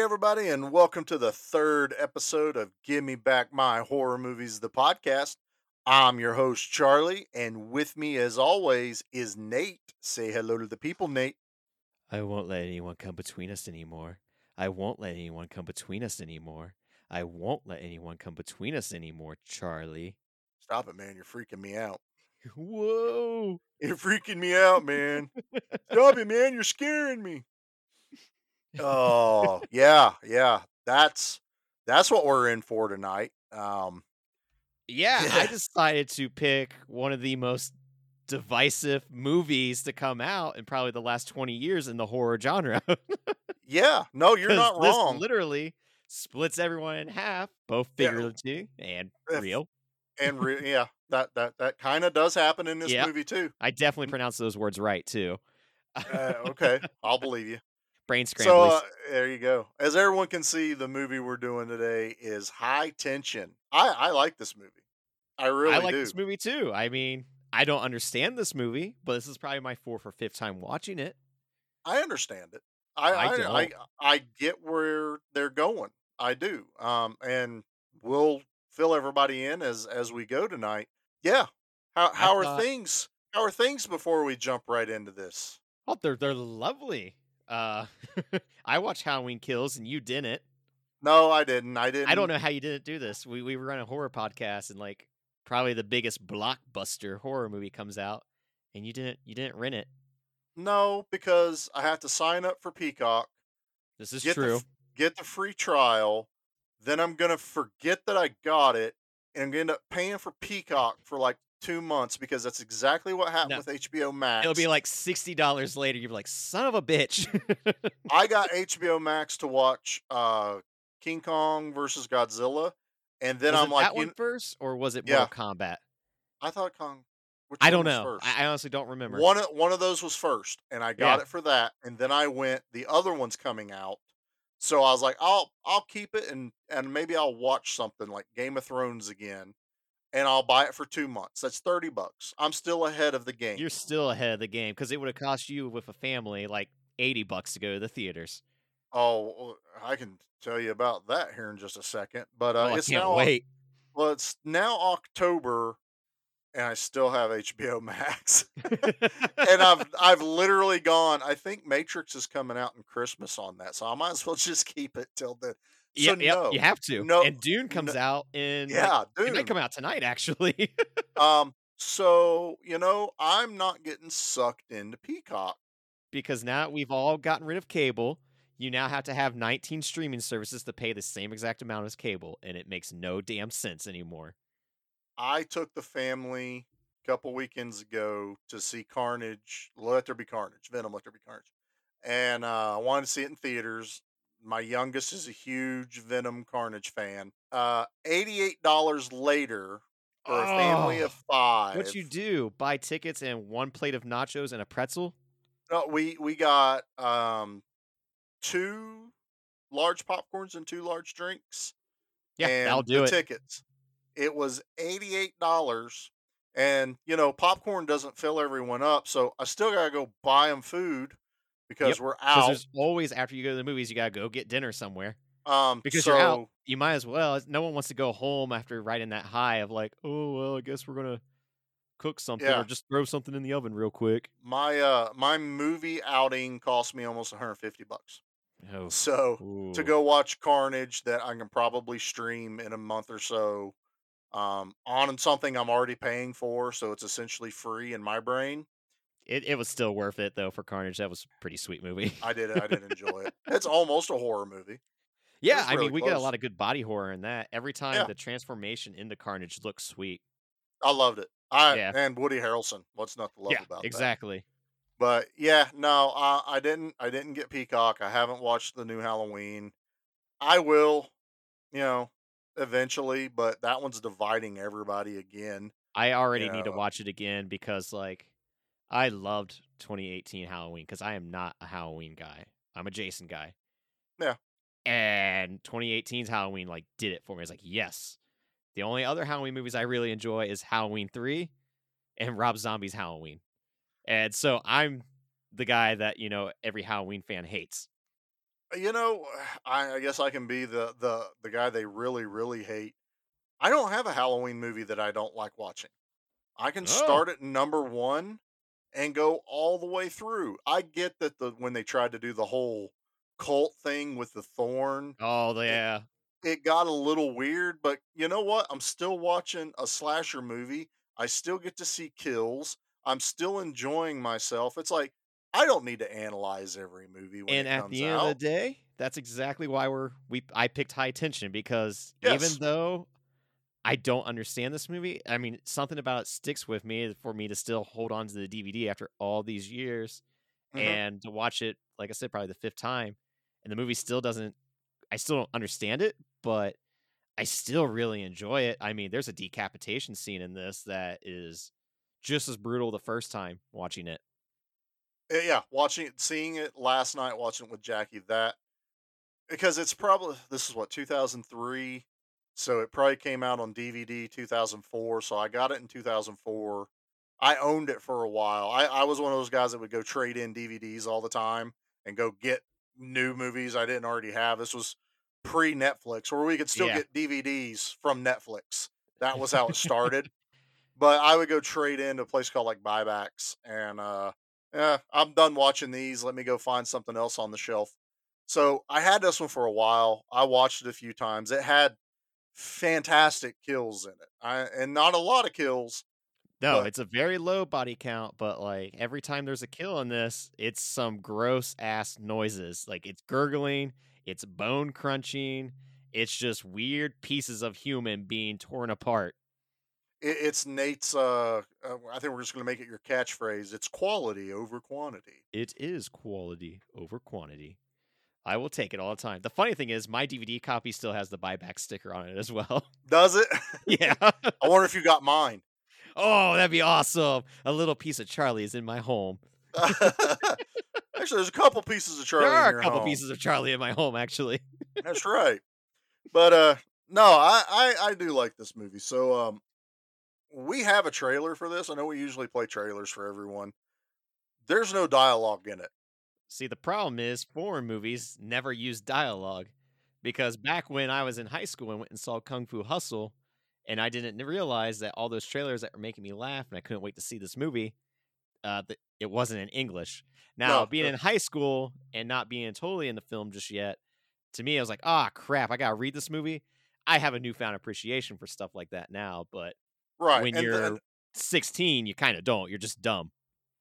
Hey, everybody, and welcome to the third episode of Give Me Back My Horror Movies, the podcast. I'm your host, Charlie, and with me, as always, is Nate. Say hello to the people, Nate. I won't let anyone come between us anymore. I won't let anyone come between us anymore. I won't let anyone come between us anymore, Charlie. Stop it, man. You're freaking me out. Whoa. You're freaking me out, man. Stop it, man. You're scaring me. Oh, yeah, yeah. That's that's what we're in for tonight. Um, Yeah, I decided to pick one of the most divisive movies to come out in probably the last 20 years in the horror genre. yeah. No, you're not this wrong. literally splits everyone in half, both Yeah, figuratively and if, real. and yeah, that that that kind of does happen in this Yeah, movie too. I definitely pronounced those words right too. Uh, okay, I'll believe you. Brain So uh, there you go. As everyone can see, the movie we're doing today is High Tension. I I like this movie. I I really like do. this movie too. I mean, I don't understand this movie, but this is probably my fourth or fifth time watching it. I understand it. I I I I. I get where they're going. I do. Um, and we'll fill everybody in as as we go tonight. Yeah. How I how are thought, things? How are things before we jump right into this? oh, they're they're lovely. Uh, I watched Halloween Kills and you didn't. No, I didn't. I didn't. I don't know how you didn't do this. We we run a horror podcast and like probably the biggest blockbuster horror movie comes out, and you didn't you didn't rent it. No, because I have to sign up for Peacock, This is get the true. f- get the free trial, then I'm gonna forget that I got it, and I'm gonna end up paying for Peacock for like two months because that's exactly what happened No, with HBO Max. it'll be like sixty dollars later. You're like, son of a bitch. I got HBO Max to watch uh King Kong versus Godzilla, and then was I'm like, that one first, or was it yeah, Mortal Kombat? I thought Kong. Which I don't know. first? I, honestly don't remember. One of one of those was first, and I got Yeah. it for that. And then I went. The other one's coming out, so I was like, I'll I'll keep it, and and maybe I'll watch something like Game of Thrones again, and I'll buy it for two months. That's thirty bucks. I'm still ahead of the game. You're still ahead of the game because it would have cost you with a family like eighty bucks to go to the theaters. Oh, I can tell you about that here in just a second. But uh, Oh, I it's can't now wait. well, it's now October, and I still have HBO Max. and I've I've literally gone. I think Matrix is coming out in Christmas on that, so I might as well just keep it till then. So yep, yep, you have to. no, And Dune comes no out in like yeah, it might come out tonight actually. Um, so you know, I'm not getting sucked into Peacock. because now we've all gotten rid of cable. You now have to have 19 streaming services to pay the same exact amount as cable, and it makes no damn sense anymore. I took the family a couple weekends ago to see Carnage. Let there be Carnage. Venom. Let there be Carnage. And uh, I wanted to see it in theaters. My youngest is a huge Venom Carnage fan. Uh, Eighty-eight dollars later for a family of five. what you do? Buy tickets and one plate of nachos and a pretzel? No, we we got um two large popcorns and two large drinks Yeah, that'll do the it. tickets. It was eighty-eight dollars, and you know popcorn doesn't fill everyone up, so I still gotta go buy them food because Yep, we're out. because there's always after you go to the movies, you gotta go get dinner somewhere. Um, Because you're out, you might as well. No one wants to go home after riding that high of like, oh well, I guess we're gonna cook something yeah, or just throw something in the oven real quick. my uh my movie outing cost me almost one hundred fifty bucks. Oh, So to go watch Carnage that I can probably stream in a month or so um, on something I'm already paying for, so it's essentially free in my brain. It it was still worth it though for Carnage. That was a pretty sweet movie. I did I did enjoy it. It's almost a horror movie. Yeah, I mean we get a lot of good body horror in that. Every time Yeah, the transformation into Carnage looks sweet. I loved it. I Yeah. and Woody Harrelson. What's not to love Yeah, about that? exactly. But yeah, no, I, I didn't. I didn't get Peacock. I haven't watched the new Halloween. I will, you know, eventually. But that one's dividing everybody again. I already You need to watch it again because like I loved 2018 Halloween because I am not a Halloween guy. I'm a Jason guy. yeah. And 2018's Halloween like did it for me. It's like, yes. The only other Halloween movies I really enjoy is Halloween 3 and Rob Zombie's Halloween. And so I'm the guy that, you know, every Halloween fan hates. Uh, you know, I, I guess I can be the the the guy they really really hate. I don't have a Halloween movie that I don't like watching. I can Oh. start at number one and go all the way through. I get that the when they tried to do the whole cult thing with the thorn, Oh, yeah. it got a little weird, but you know what? I'm still watching a slasher movie. I still get to see kills. I'm still enjoying myself. It's like I don't need to analyze every movie when And it at the end of the day, that's exactly why we're we I picked High Tension because even though I don't understand this movie, I mean, something about it sticks with me for me to still hold on to the DVD after all these years hmm and to watch it, like I said, probably the fifth time. And the movie still doesn't I still don't understand it, but I still really enjoy it. I mean, there's a decapitation scene in this that is just as brutal the first time watching it. Eh, Yeah, watching it, seeing it last night, watching it with Jackie. That because it's probably this is what 2003, so it probably came out on DVD 2004. So I got it in 2004. I owned it for a while. I, I was one of those guys that would go trade in DVDs all the time and go get new movies I didn't already have. This was pre Netflix, where we could still Yeah. get DVDs from Netflix. That was how it started. But I would go trade in to a place called like Buybacks, and uh, yeah, I'm done watching these. Let me go find something else on the shelf. So I had this one for a while. I watched it a few times. It had fantastic kills in it, I, and not a lot of kills, No, but it's a very low body count, but like every time there's a kill in this, it's some gross ass noises. Like it's gurgling, it's bone crunching, it's just weird pieces of human being torn apart. it, it's Nate's. Uh, uh, I think we're just gonna make it your catchphrase. It's quality over quantity. It is quality over quantity. I will take it all the time. The funny thing is, my DVD copy still has the buyback sticker on it as well. Does it? yeah. I wonder if you got mine. Oh, that'd be awesome. A little piece of Charlie is in my home. Actually, there's a couple pieces of Charlie there are a couple home. pieces of Charlie in my home, actually. That's right. But uh no, I, I I do like this movie. So um we have a trailer for this. I know we usually play trailers for everyone. There's no dialogue in it. See, the problem is foreign movies never use dialogue because back when I was in high school and went and saw Kung Fu Hustle, and I didn't realize that all those trailers that were making me laugh and I couldn't wait to see this movie, uh, it wasn't in English. Now, No. being uh, in high school and not being totally in the film just yet, to me, I was like, ah, crap, I gotta read this movie. I have a newfound appreciation for stuff like that now, but right. when And, you're and 16, you kind of don't. You're just dumb.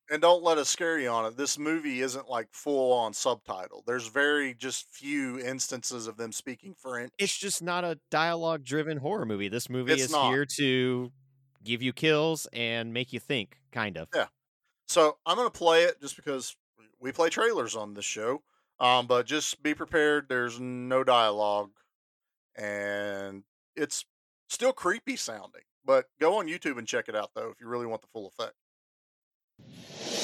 And don't let us scare you on it. This movie isn't like full on subtitle. There's very just few instances of them speaking French. it's just not a dialogue driven horror movie. This movie It's is not. here to give you kills and make you think, kind of. Yeah. So I'm gonna play it just because we play trailers on this show. Um, but just be prepared. There's no dialogue, and it's still creepy sounding. But go on YouTube and check it out though if you really want the full effect. あ!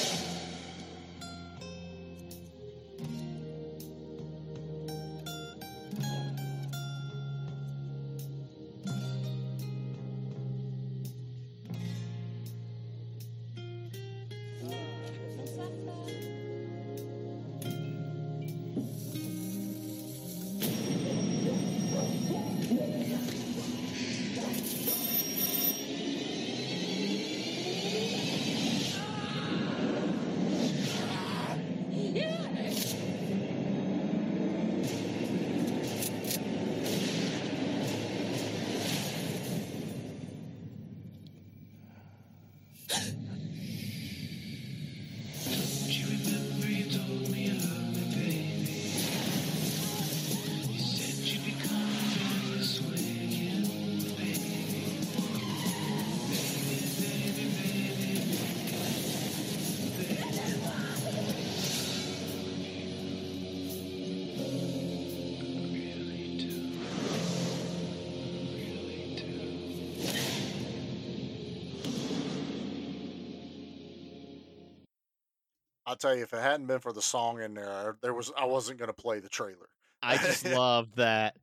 I'll tell you, if it hadn't been for the song in there, there was I wasn't gonna play the trailer. I just love that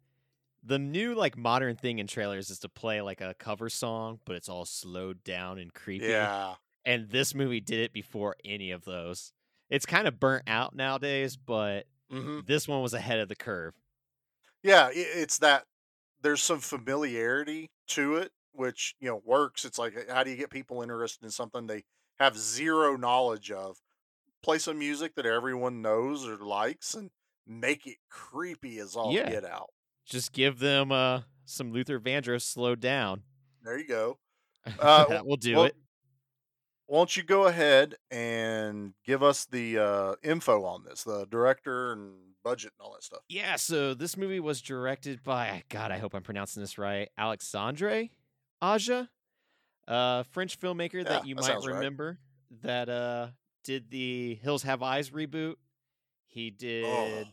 the new like modern thing in trailers is to play like a cover song, but it's all slowed down and creepy. yeah, And this movie did it before any of those. It's kind of burnt out nowadays, but hmm This one was ahead of the curve. Yeah, it's that there's some familiarity to it, which you know works. It's like, how do you get people interested in something they have zero knowledge of? Play some music that everyone knows or likes, and make it creepy as all Yeah. get out. Just give them uh some Luther Vandross slowed down. There you go. Uh, that will do well, it. won't you go ahead and give us the uh, info on this, the director and budget and all that stuff? Yeah, so this movie was directed by God, I hope I'm pronouncing this right. Alexandre Aja, a French filmmaker Yeah, that you that might sounds right. remember that uh did the Hills Have Eyes reboot. He did Oh,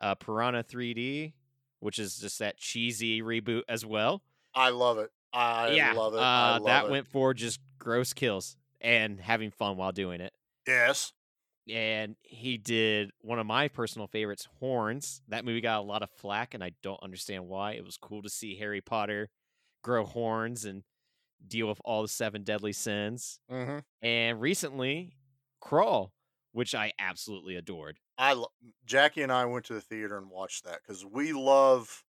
uh Piranha 3D, which is just that cheesy reboot as well. I love it. I yeah, love it. Uh love that it. went for just gross kills and having fun while doing it. yes. and he did one of my personal favorites, Horns. That movie got a lot of flack, and I don't understand why. It was cool to see Harry Potter grow horns and deal with all the seven deadly sins. hmm And recently, Crawl, which I absolutely adored. I lo- Jackie and I went to the theater and watched that because we love,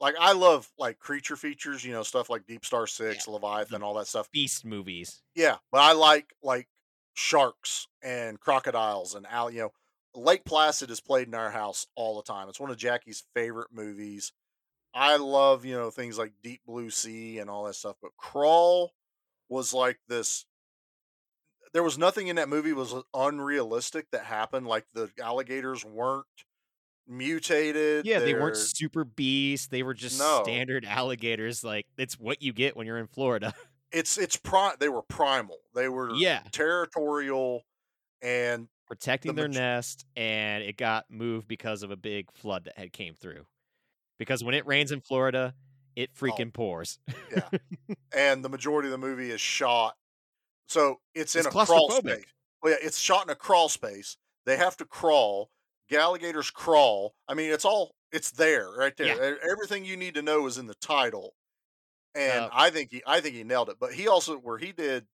like, I love like creature features, you know, stuff like Deep Star Six, Leviathan, all that stuff. Beast movies. Yeah, but I like like sharks and crocodiles and al. You know, Lake Placid is played in our house all the time. It's one of Jackie's favorite movies. I love you know things like Deep Blue Sea and all that stuff, but Crawl was like this. There was nothing in that movie was unrealistic that happened. Like the alligators weren't mutated. Yeah, they weren't super beasts. They were just No. standard alligators. Like, it's what you get when you're in Florida. It's it's pri- They were primal. They were yeah. territorial, and protecting the their maj- nest and it got moved because of a big flood that had came through because when it rains in florida it Oh. freaking pours yeah, and the majority of the movie is shot. So it's in It's a crawl space. Well, yeah, it's shot in a crawl space. They have to crawl. Alligators crawl. I mean, it's all it's there right there. Yeah. Everything you need to know is in the title. And Uh, I think he, I think he nailed it. But he also, where he did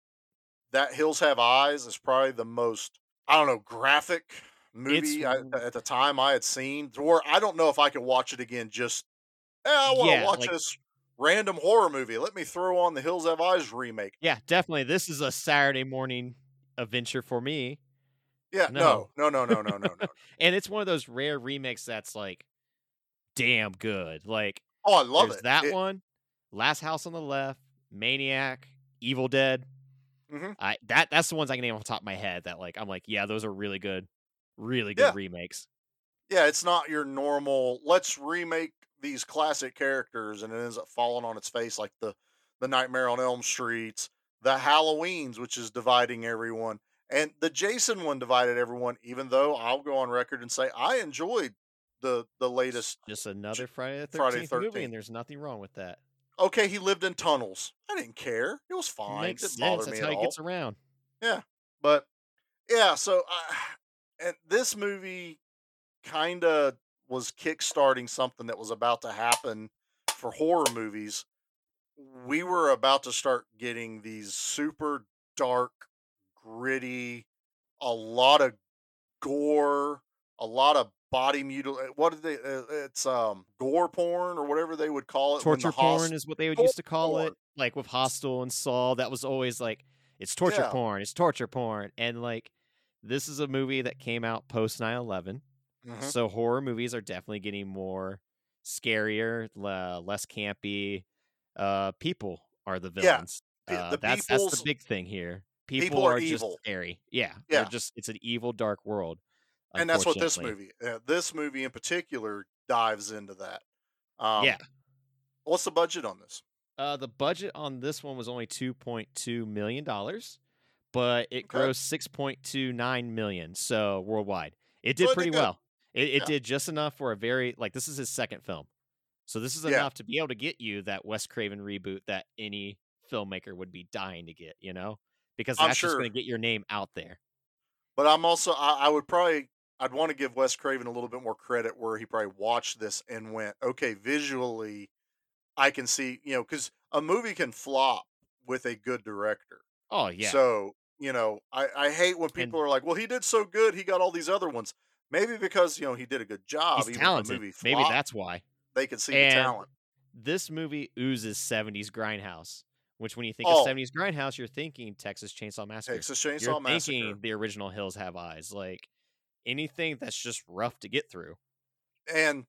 that, Hills Have Eyes is probably the most, I don't know, graphic movie I, at the time I had seen. Where I don't know if I could watch it again. Just, eh, I want to Yeah, watch like- this random horror movie. Let me throw on the Hills Have Eyes remake. yeah definitely this is a saturday morning adventure for me Yeah, No. no, no, no, no, no, no, no. and it's one of those rare remakes that's like damn good like Oh, I love it. that It- one last house on the left maniac evil dead Mhm. I that that's the ones I can name off the top of my head that like I'm like, yeah, those are really good, really good Yeah. remakes. Yeah, it's not your normal. Let's remake these classic characters, and it ends up falling on its face like the the Nightmare on Elm Streets, the Halloweens, which is dividing everyone, and the Jason one divided everyone. Even though I'll go on record and say I enjoyed the the latest. Just another Friday the Friday Thirteenth movie, and there's nothing wrong with that. Okay, he lived in tunnels. I didn't care. It was fine. Makes it didn't sense. bother That's me how at he all. gets around. Yeah, but yeah, so uh, I, and this movie kind of was kickstarting something that was about to happen for horror movies. We were about to start getting these super dark, gritty, a lot of gore, a lot of body mutil. uh, What did they? Uh, it's um gore porn or whatever they would call it. Torture porn is what they would used to call porn. it. Like with Hostel and Saw, that was always like it's torture Yeah. porn, it's torture porn. And like this is a movie that came out post 9/11. Mhm. So horror movies are definitely getting more scarier, le- less campy. Uh people are the Yeah, villains. the- Uh, the that's that's the big thing here. people People, are are, evil. just scary. Yeah. Yeah. They're just it's an evil dark world. and that's what this movie, uh, this movie in particular, dives into that. Um, Yeah. What's the budget on this? Uh, the budget on this one was only two point two million dollars, but it Okay. grossed six point two nine million. So worldwide, it did So it did pretty well. It, it Yeah. did just enough for a very like this is his second film, so this is Yeah. enough to be able to get you that Wes Craven reboot that any filmmaker would be dying to get. You know, because I'm that's just going to get your name out there. But I'm also, I, I would probably, I'd want to give Wes Craven a little bit more credit where he probably watched this and went, okay, visually, I can see, you know, because a movie can flop with a good director. Oh yeah, So, you know, I, I hate when people are like, well, he did so good, he got all these other ones. Maybe because you know he did a good job. He's talented. Movie Maybe that's why. they could see And the talent. This movie oozes 70s grindhouse, which when you think Oh. of 70s grindhouse, you're thinking Texas Chainsaw Massacre. Texas Chainsaw you're Massacre. thinking the original Hills Have Eyes, like anything that's just rough to get through. and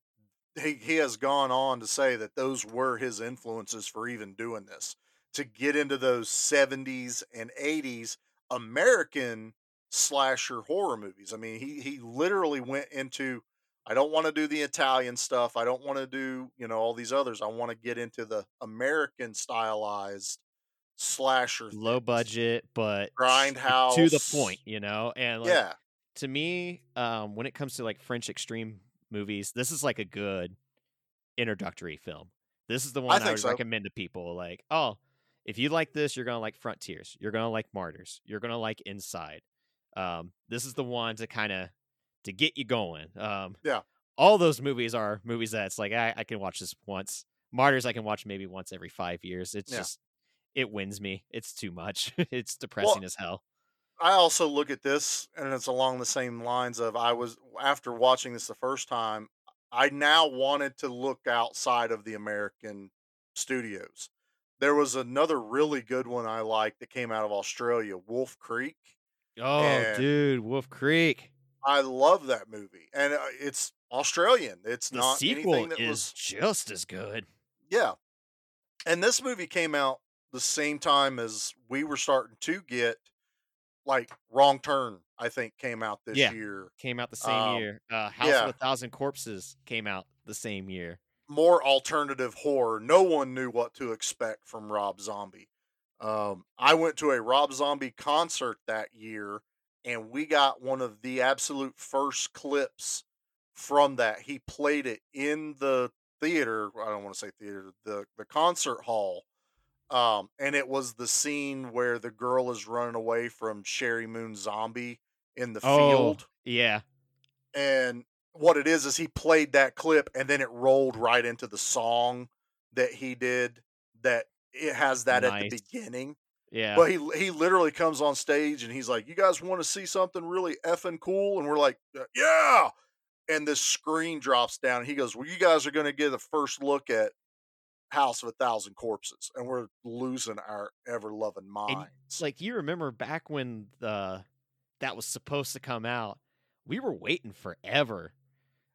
he he has gone on to say that those were his influences for even doing this to get into those 70s and 80s American slasher horror movies. I mean, he he literally went into I don't want to do the Italian stuff. I don't want to do, you know, all these others. I want to get into the American stylized slasher Low things. budget, but grindhouse to the point, you know? And like, yeah. to me, um, when it comes to like French extreme movies, this is like a good introductory film. This is the one I, think would so. recommend to people. Like, oh, if you like this, you're gonna like Frontiers. You're gonna like Martyrs. You're gonna like Inside. Um, this is the one to kind of to get you going. Um, Yeah. all those movies are movies that's like I, I can watch this once. Martyrs I can watch maybe once every five years. It's Yeah. just it wins me. It's too much. it's depressing as hell. I also look at this and it's along the same lines of I was after watching this the first time, I now wanted to look outside of the American studios. There was another really good one I liked that came out of Australia, Wolf Creek. Oh, And- dude, Wolf Creek. I love that movie, and uh, it's Australian. It's The not sequel anything that is was just as good. yeah. And this movie came out the same time as we were starting to get like Wrong Turn. I think came out this Yeah. year. Came out the same Um, year. Uh, House yeah. of a Thousand Corpses came out the same year. more alternative horror. No one knew what to expect from Rob Zombie. Um, I went to a Rob Zombie concert that year, and we got one of the absolute first clips from that. He played it in the theater. I don't want to say theater, the the concert hall. Um, and it was the scene where the girl is running away from Sheri Moon Zombie in the field yeah. and what it is is he played that clip and then it rolled right into the song that he did that it has that at the beginning Yeah. but he he literally comes on stage and he's like you guys want to see something really effing cool and we're like "Uh, yeah and this screen drops down and he goes well you guys are going to get a first look at house of a thousand corpses and we're losing our ever loving minds It's like you remember back when the that was supposed to come out, we were waiting forever.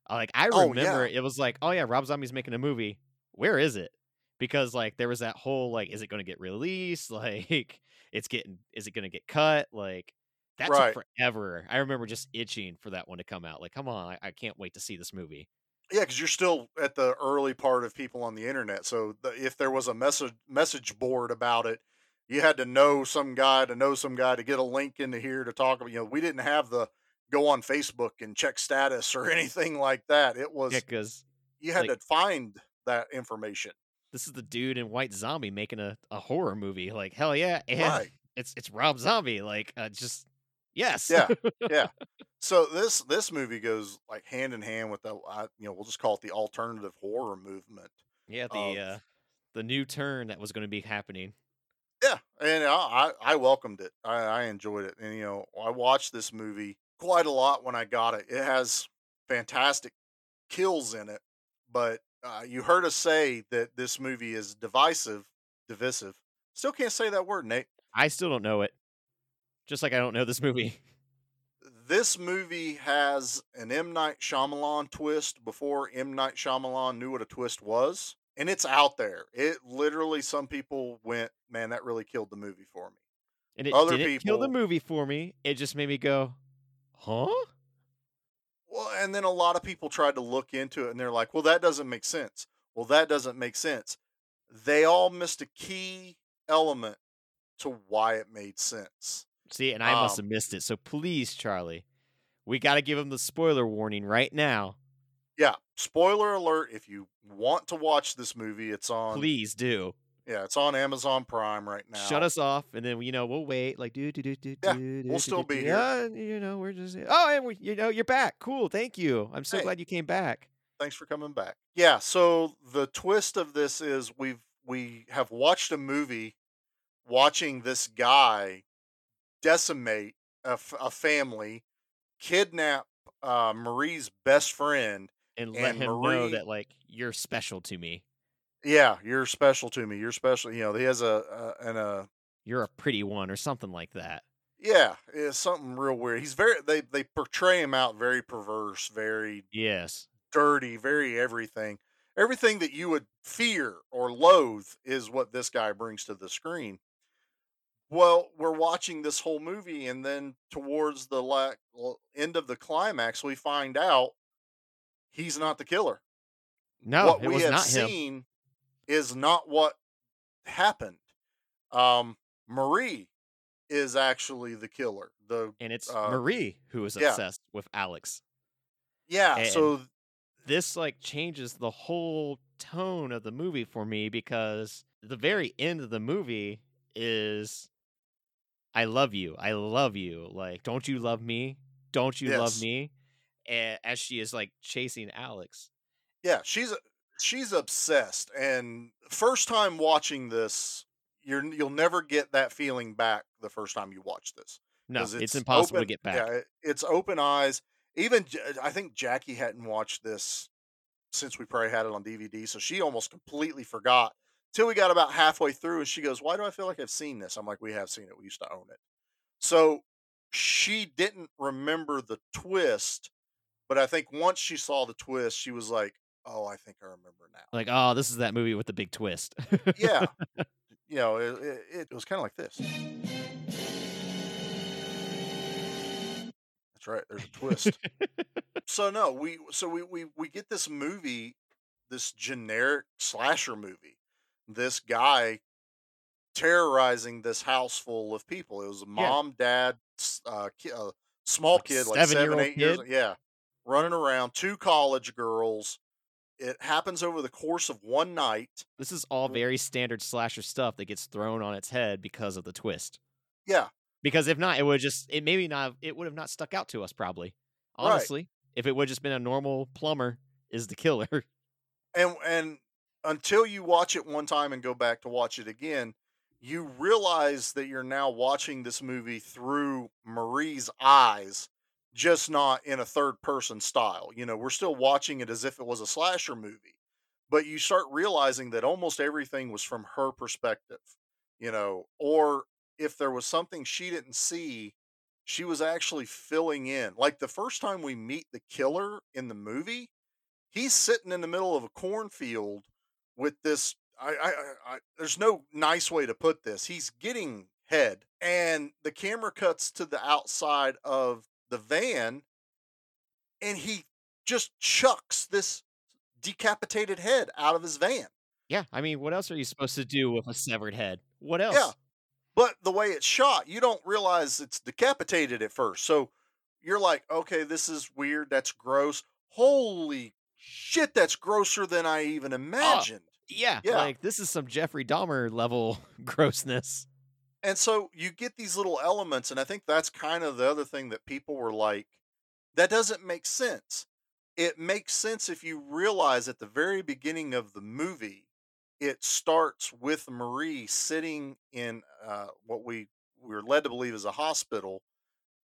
Like I Oh, remember yeah. it was like, oh yeah, Rob Zombie's making a movie. Where is it? Because like there was that whole like, is it going to get released? Like it's getting, is it going to get cut? Like that Right. took forever. I remember just itching for that one to come out. Like, come on, I, I can't wait to see this movie. Yeah, because you're still at the early part of people on the internet. So the, if there was a message message board about it, you had to know some guy to know some guy to get a link into here to talk about. You know, we didn't have the go on Facebook and check status or anything like that. It was Yeah, because you had like- to find that information. This is the dude in White Zombie making a, a horror movie. Like hell yeah, and Right. it's it's Rob Zombie. Like uh, just yes, Yeah, yeah. So this this movie goes like hand in hand with the you know we'll just call it the alternative horror movement. yeah. The of- uh, the new turn that was going to be happening. Yeah, and I I, I welcomed it. I, I enjoyed it, and you know I watched this movie quite a lot when I got it. It has fantastic kills in it, but uh, you heard us say that this movie is divisive, divisive. Still can't say that word, Nate. I still don't know it. Just like I don't know this movie. This movie has an M Night Shyamalan twist before M Night Shyamalan knew what a twist was, and it's out there. It literally, some people went, "Man, that really killed the movie for me." And it Other didn't kill the movie for me. It just made me go, huh? Well, and then a lot of people tried to look into it and they're like, well, that doesn't make sense. Well, that doesn't make sense. They all missed a key element to why it made sense. See, and I must Um, have missed it. So please, Charlie, we got to give them the spoiler warning right now. Yeah, spoiler alert if you want to watch this movie, it's on Please do. Yeah, it's on Amazon Prime right now. Shut us off, and then you know we'll wait. Like do do do do Yeah, do. we'll do, still do, be do. here. Yeah, you know we're just oh, and we, you know you're back. Cool, thank you. I'm so Hey. glad you came back. Thanks for coming back. Yeah, so the twist of this is we've we have watched a movie watching this guy decimate a, f- a family, kidnap uh, Marie's best friend. And let And him know that, like, "You're special to me. Yeah, you're special to me. You're special. You know, he has a, a an uh You're a pretty one," or something like that. yeah, it's something real weird. He's very they they portray him out very perverse, very Yes. dirty, very everything. Everything that you would fear or loathe is what this guy brings to the screen. Well, we're watching this whole movie, and then towards the la- end of the climax, we find out he's not the killer. No, what it we was have not him. Is not what happened. Um, Marie is actually the killer. The And it's uh, Marie who is yeah. obsessed with Alex. yeah, And so this like changes the whole tone of the movie for me because the very end of the movie is I love you. I love you. Like, don't you love me? Don't you love me? A- As she is like chasing Alex. yeah, she's she's obsessed. And first time watching this, you're you'll never get that feeling back the first time you watch this. No, 'cause it's, impossible open, to get back. Yeah, it's open eyes. Even uh, i think Jackie hadn't watched this since we probably had it on DVD, so she almost completely forgot till we got about halfway through, and she goes, "Why do I feel like I've seen this?" I'm like, "We have seen it. We used to own it." So she didn't remember the twist, but I think once she saw the twist, she was like, "Oh, I think I remember now." Like, oh, this is that movie with the big twist. yeah, you know, it, it, it was kind of like this. That's right. There's a twist. so no, we so we we we get this movie, this generic slasher movie. This guy terrorizing this house full of people. It was a Yeah. mom, dad, uh, ki- uh small Like kid, like seven, seven-year-old eight years. Yeah, running around. Two college girls. It happens over the course of one night. this is all mm. very standard slasher stuff that gets thrown on its head because of the twist. Yeah, Because if not, it would just it maybe not it would have not stuck out to us probably. Right. Honestly. If it would just been a normal plumber is the killer. and and until you watch it one time and go back to watch it again, you realize that you're now watching this movie through Marie's eyes, just not in a third person style. You know, we're still watching it as if it was a slasher movie, but you start realizing that almost everything was from her perspective, you know, or if there was something she didn't see, she was actually filling in. Like the first time we meet the killer in the movie, he's sitting in the middle of a cornfield with this I, I, I, there's no nice way to put this he's getting head and the camera cuts to the outside of the van and he just chucks this decapitated head out of his van yeah, I mean, what else are you supposed to do with a severed head? What else? yeah but the way it's shot you don't realize it's decapitated at first so you're like okay this is weird that's gross holy shit that's grosser than i even oh, imagined Yeah, Yeah. like this is some Jeffrey Dahmer level grossness. And so you get these little elements, and I think that's kind of the other thing that people were like, that doesn't make sense. It makes sense if you realize at the very beginning of the movie, it starts with Marie sitting in uh, what we we were led to believe is a hospital,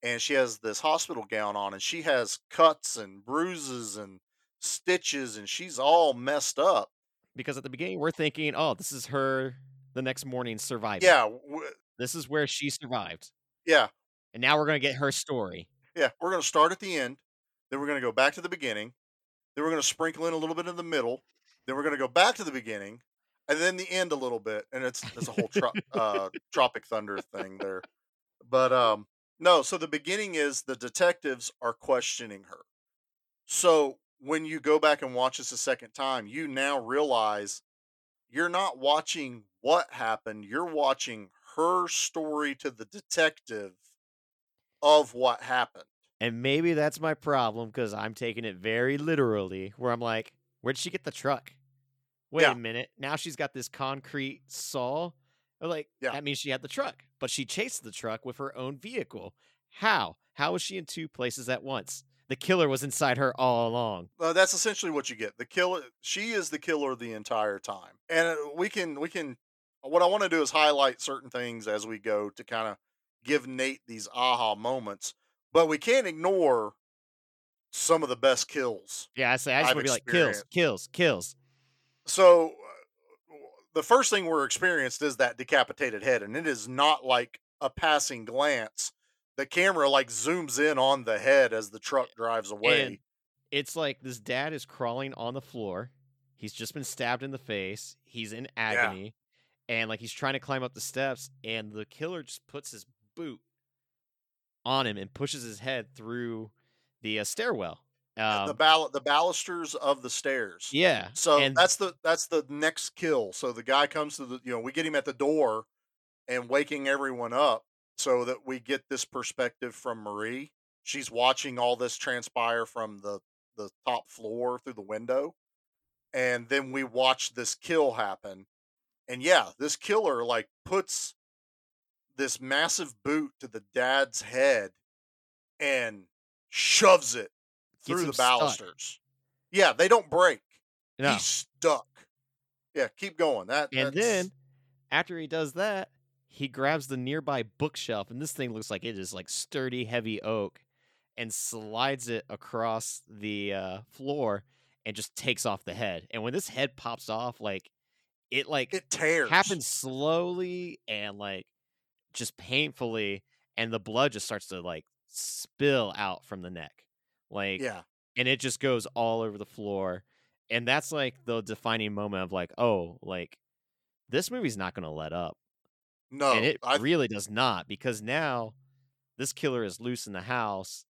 and she has this hospital gown on, and she has cuts and bruises and stitches, and she's all messed up. Because at the beginning we're thinking, oh, this is her the next morning surviving. Yeah, This is where she survived. yeah, And now we're gonna get her story. Yeah, we're going to start at the end. Then we're going to go back to the beginning. Then we're going to sprinkle in a little bit in the middle. Then we're going to go back to the beginning, and then the end a little bit. And it's it's a whole tro- uh, Tropic Thunder thing there. But um, no. So the beginning is the detectives are questioning her. So when you go back and watch this a second time, you now realize you're not watching what happened. You're watching her story to the detective of what happened. And maybe that's my problem because I'm taking it very literally, where I'm like, where'd she get the truck? Wait Yeah. a minute. Now she's got this concrete saw. Like, Yeah. that means she had the truck, but she chased the truck with her own vehicle. How? How was she in two places at once? The killer was inside her all along. Uh, that's essentially what you get. The killer, she is the killer the entire time, and uh, we can we can. What I want to do is highlight certain things as we go to kind of give Nate these aha moments, but we can't ignore some of the best kills. Yeah, I say I just want to be like kills, kills, kills. So uh, the first thing we're experienced is that decapitated head, and it is not like a passing glance. The camera like zooms in on the head as the truck drives away. And it's like this dad is crawling on the floor. He's just been stabbed in the face. He's in agony. And like he's trying to climb up the steps, and the killer just puts his boot on him and pushes his head through the uh, stairwell. Um, the ball the balusters of the stairs. yeah. So and that's the that's the next kill. So the guy comes to the you know we get him at the door and waking everyone up so that we get this perspective from Marie. She's watching all this transpire from the the top floor through the window, and then we watch this kill happen. And yeah, this killer like puts this massive boot to the dad's head and shoves it Gets through the stuck. balusters. Yeah, they don't break. no. He's stuck. Yeah, keep going. That And that's- then after he does that, he grabs the nearby bookshelf, and this thing looks like it is like sturdy, heavy oak, and slides it across the uh, floor and just takes off the head. And when this head pops off, like it like it tears. happens slowly and like just painfully, and the blood just starts to like spill out from the neck, like Yeah, and it just goes all over the floor and that's like the defining moment of like oh like this movie's not to let up no, and it I, really does not because now this killer is loose in the house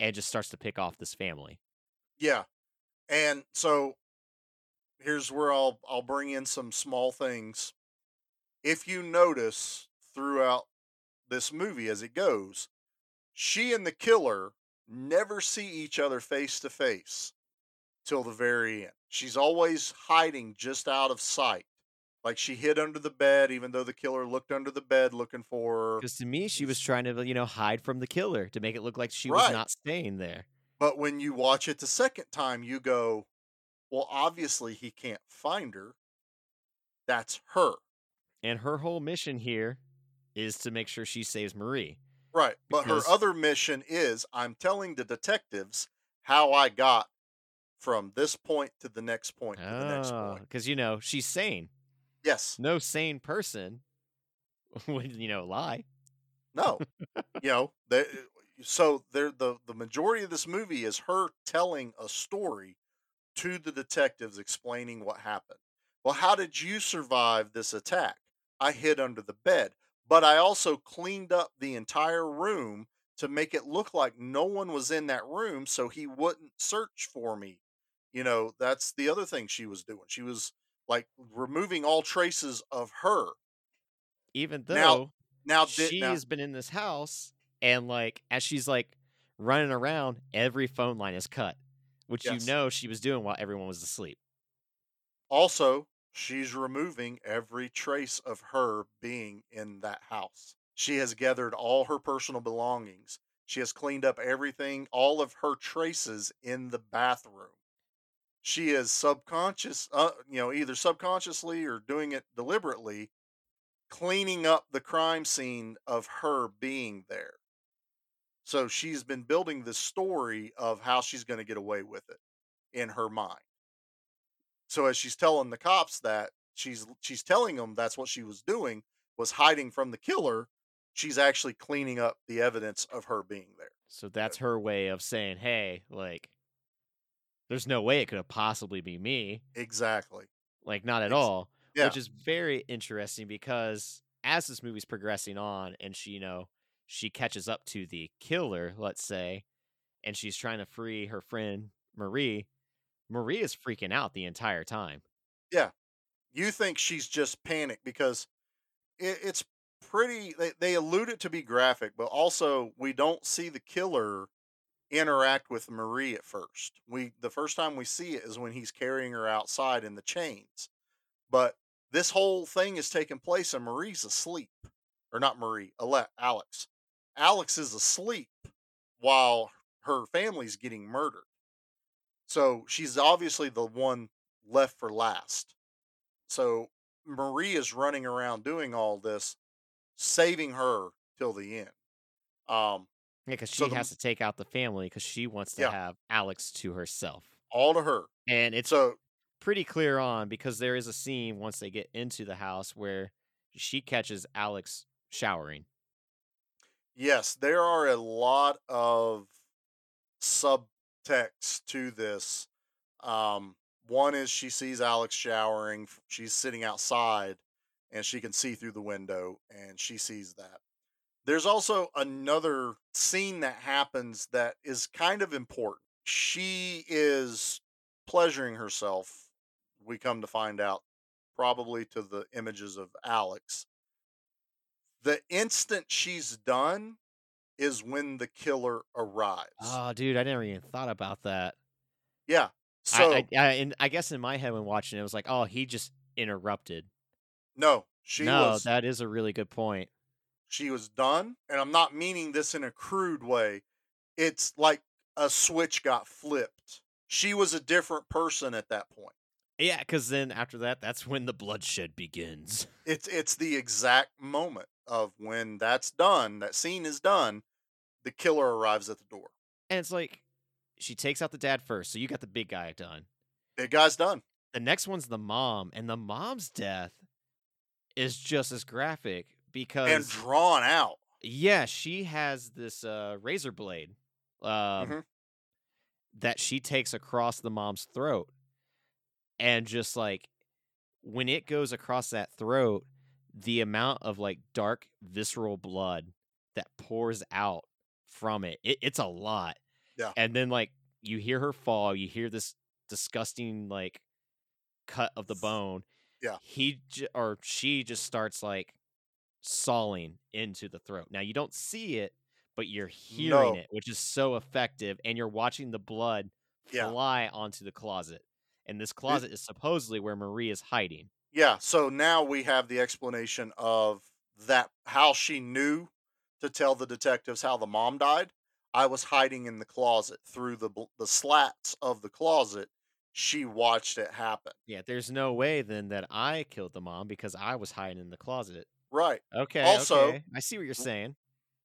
and just starts to pick off this family yeah, and so here's where I'll I'll bring in some small things. If you notice throughout this movie as it goes, she and the killer never see each other face to face till the very end. She's always hiding just out of sight. Like she hid under the bed, even though the killer looked under the bed looking for her. because to me she was trying to you know hide from the killer to make it look like she was not staying there But when you watch it the second time, you go, well, obviously he can't find her. That's her. and her whole mission here is to make sure she saves marie Right. But Because- her other mission is I'm telling the detectives how I got from this point to the next point to the next oh, point. because you know she's sane Yes. no sane person would you know lie No. you know, they, uh, so there the the majority of this movie is her telling a story to the detectives explaining what happened. Well, how did you survive this attack? I hid under the bed, but I also cleaned up the entire room to make it look like no one was in that room so he wouldn't search for me. You know, that's the other thing she was doing. She was like removing all traces of her. even though Now- Now, did, she's now been in this house and like as she's like running around every phone line is cut which Yes. you know she was doing while everyone was asleep Also, she's removing every trace of her being in that house. She has gathered all her personal belongings. She has cleaned up everything, all of her traces in the bathroom. She is subconscious, uh, you know, either subconsciously or doing it deliberately, cleaning up the crime scene of her being there. So she's been building the story of how she's going to get away with it in her mind. So as she's telling the cops that she's she's telling them that's what she was doing was hiding from the killer, she's actually cleaning up the evidence of her being there. so that's her way of saying hey like there's no way it could have possibly be me Exactly. like not at all Yeah. which is very interesting because as this movie's progressing on and she you know she catches up to the killer let's say and she's trying to free her friend marie marie is freaking out the entire time. Yeah. you think she's just panicked because it, it's pretty they, they allude it to be graphic but also we don't see the killer interact with marie at first. We the first time we see it is when he's carrying her outside in the chains but this whole thing is taking place and marie's asleep or not marie Ale- alex alex is asleep while her family's getting murdered so she's obviously the one left for last so Marie is running around doing all this, saving her till the end. Um, Yeah, because she So the has to take out the family because she wants to Yeah. have Alex to herself. all to her. And it's So pretty clear on because there is a scene once they get into the house where she catches Alex showering. Yes, there are a lot of subtext to this. Um, one is she sees Alex showering. She's sitting outside, and she can see through the window, and she sees that. There's also another scene that happens that is kind of important. She is pleasuring herself. We come to find out, probably to the images of Alex. The instant she's done is when the killer arrives. Oh, dude, I never even thought about that. yeah. So I, I, I, and I guess in my head when watching it, it was like, oh, he just interrupted. no, she no, was that is a really good point. she was done, and I'm not meaning this in a crude way. It's like a switch got flipped. She was a different person at that point. Yeah, because then after that, that's when the bloodshed begins. It's it's the exact moment of when that's done, that scene is done, the killer arrives at the door. And it's like, she takes out the dad first, so you got the big guy done. Big guy's done. The next one's the mom, and the mom's death is just as graphic because and drawn out. yeah, she has this uh, razor blade um, Mhm. that she takes across the mom's throat, and just like when it goes across that throat, the amount of like dark visceral blood that pours out from it, it it's a lot. Yeah. and then like you hear her fall, you hear this disgusting like cut of the bone. Yeah. he j- or she just starts like sawing into the throat. Now you don't see it, but you're hearing No. it, which is so effective, and you're watching the blood Yeah. fly onto the closet. And this closet is supposedly where Marie is hiding. Yeah, so now we have the explanation of that how she knew to tell the detectives how the mom died. I was hiding in the closet through the the slats of the closet. She watched it happen. Yeah, there's no way then that I killed the mom because I was hiding in the closet. Right. Okay, Also- okay. I see what you're saying.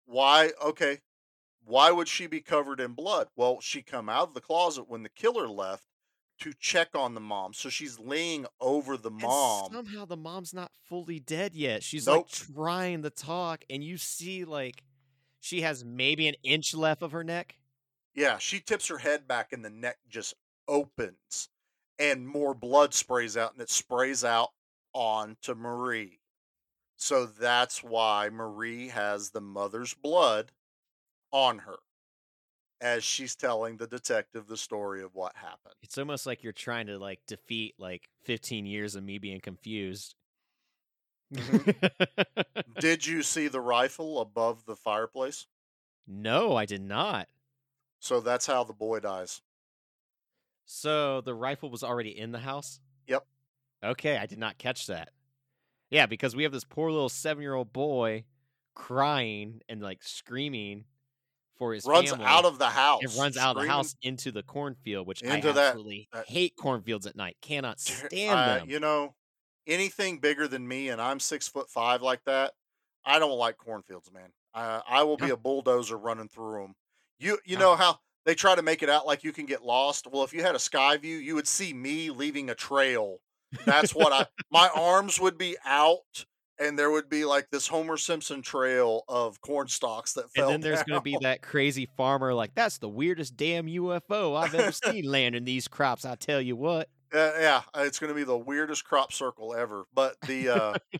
Why okay. Why would she be covered in blood? Well, she come out of the closet when the killer left to check on the mom. So she's laying over the And mom. somehow the mom's not fully dead yet. She's Nope. like trying to talk, and you see like she has maybe an inch left of her neck. Yeah, she tips her head back and the neck just opens and more blood sprays out and it sprays out onto Marie. So that's why Marie has the mother's blood on her as she's telling the detective the story of what happened. It's almost like you're trying to like defeat like 15 years of me being confused. Mm-hmm. Did you see the rifle above the fireplace? no, I did not. So that's how the boy dies. So the rifle was already in the house? Yep. Okay, I did not catch that. Yeah, because we have this poor little seven year old boy crying and like screaming for his runs family. out of the house. It runs out of the house into the cornfield, which I Into that- absolutely that- hate cornfields at night. Cannot stand I- them. You know, anything bigger than me, and I'm six foot five like that. I don't like cornfields, man. I I will be a bulldozer running through them. You you No. know how they try to make it out like you can get lost. Well, if you had a sky view, you would see me leaving a trail. That's what I. My arms would be out, and there would be like this Homer Simpson trail of corn stalks that fell. and then there's going to be that crazy farmer like, that's the weirdest damn UFO I've ever seen landing these crops. I tell you what. Uh, yeah, it's going to be the weirdest crop circle ever. But the uh,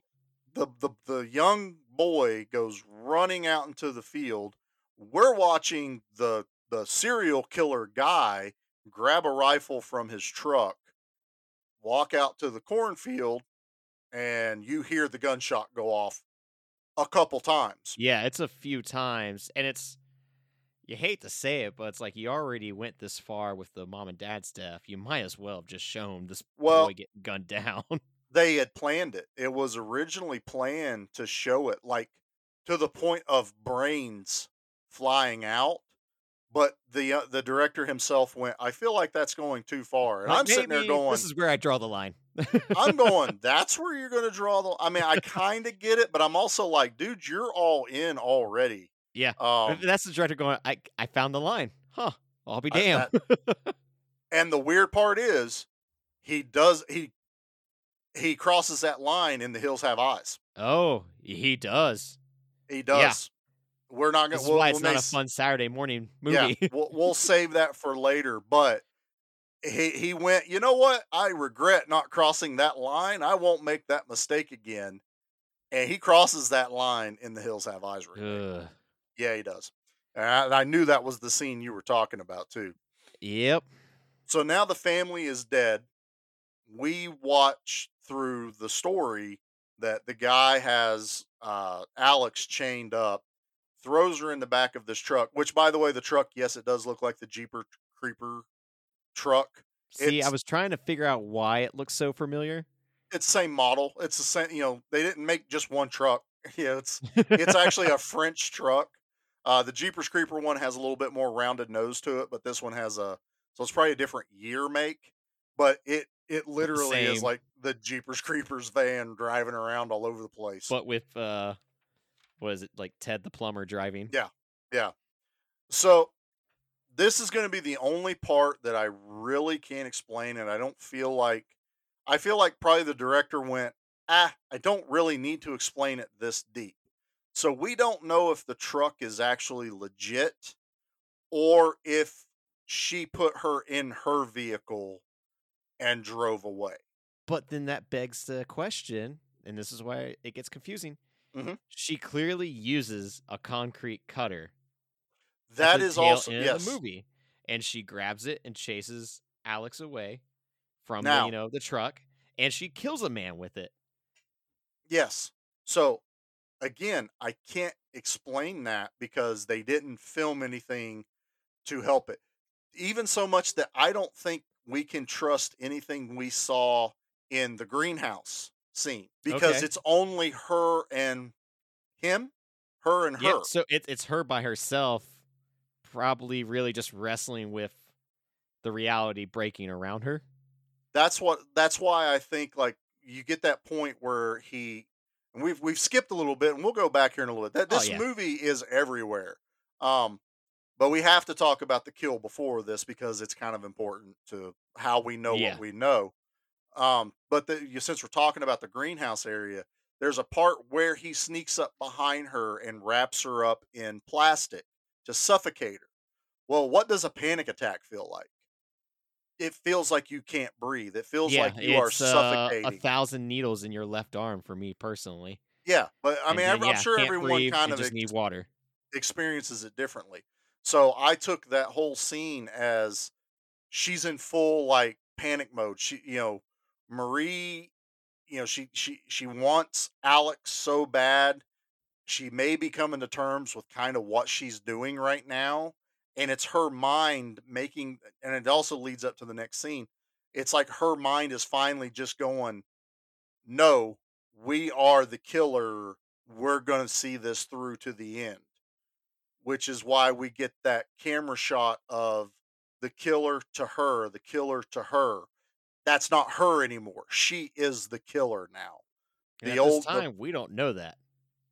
the the the young boy goes running out into the field. We're watching the the serial killer guy grab a rifle from his truck, walk out to the cornfield, and you hear the gunshot go off a couple times. Yeah, it's a few times, and it's you hate to say it, but it's like you already went this far with the mom and dad stuff. You might as well have just shown this Well, boy getting gunned down. they had planned it. It was originally planned to show it like to the point of brains flying out, but the uh, the director himself went, "I feel like that's going too far." And Like, I'm sitting there going, "This is where I draw the line." "I'm going, that's where you're going to draw the." I mean, I kind of get it, but I'm also like, dude, you're all in already. Yeah. Um, That's the director going, I I found the line. Huh. I'll be I- damned. and the weird part is, he does he he crosses that line in The Hills Have Eyes. oh, he does. He does. We're not gonna. is We'll, why it's we'll not a fun Saturday morning Yeah, movie. we'll, we'll save that for later. But he he went. You know what? I regret not crossing that line. I won't make that mistake again. And he crosses that line in The Hills Have Eyes. Ugh. Yeah, he does. And I, I knew that was the scene you were talking about too. Yep. So now the family is dead. We watch through the story that the guy has uh, Alex chained up, throws her in the back of this truck. Which, by the way, the truck, yes, it does look like the Jeeper Creeper truck. See, I was trying to figure out why it looks so familiar. It's the same model. It's the same. You know, they didn't make just one truck. Yeah, it's it's actually a French truck. Uh, the Jeepers Creeper one has a little bit more rounded nose to it, but this one has a so it's probably a different year make. But it it literally is like the Jeepers Creepers van driving around all over the place. but with uh what is it, like Ted the plumber driving? Yeah, yeah. So this is going to be the only part that I really can't explain, and I don't feel like I feel like probably the director went, ah, I don't really need to explain it this deep. So we don't know if the truck is actually legit or if she put her in her vehicle and drove away. But then that begs the question, and this is why it gets confusing. Mhm. She clearly uses a concrete cutter. That is That the is also yes. the movie, and she grabs it and chases Alex away from the, you know the truck, and she kills a man with it. Yes. So again, I can't explain that because they didn't film anything to help it. Even so much that I don't think we can trust anything we saw in the greenhouse scene because Okay. it's only her and him, her and her. So it, it's her by herself, probably really just wrestling with the reality breaking around her. that's what that's why I think like you get that point where he and we've we've skipped a little bit and we'll go back here in a little bit. That Oh, this yeah. movie is everywhere. Um but we have to talk about the kill before this because it's kind of important to how we know Yeah. what we know. Um but the, you- since we're talking about the greenhouse area, there's a part where he sneaks up behind her and wraps her up in plastic to suffocate her. Well, what does a panic attack feel like? It feels like you can't breathe. It feels yeah, like you are it's uh, suffocating. a thousand needles in your left arm for me personally. yeah, but I And mean, then, I'm, I'm yeah, sure everyone breathe kind of just ex- need water. experiences it differently. So I took that whole scene as she's in full like panic mode. She, you know, Marie, you know, she she she wants Alex so bad. She may be coming to terms with kind of what she's doing right now, and it's her mind making. And it also leads up to the next scene. It's like her mind is finally just going, "No, we are the killer. We're going to see this through to the end." which is why we get that camera shot of the killer to her, the killer to her. That's not her anymore. She is the killer now. And The at old- this the- time, we don't know that.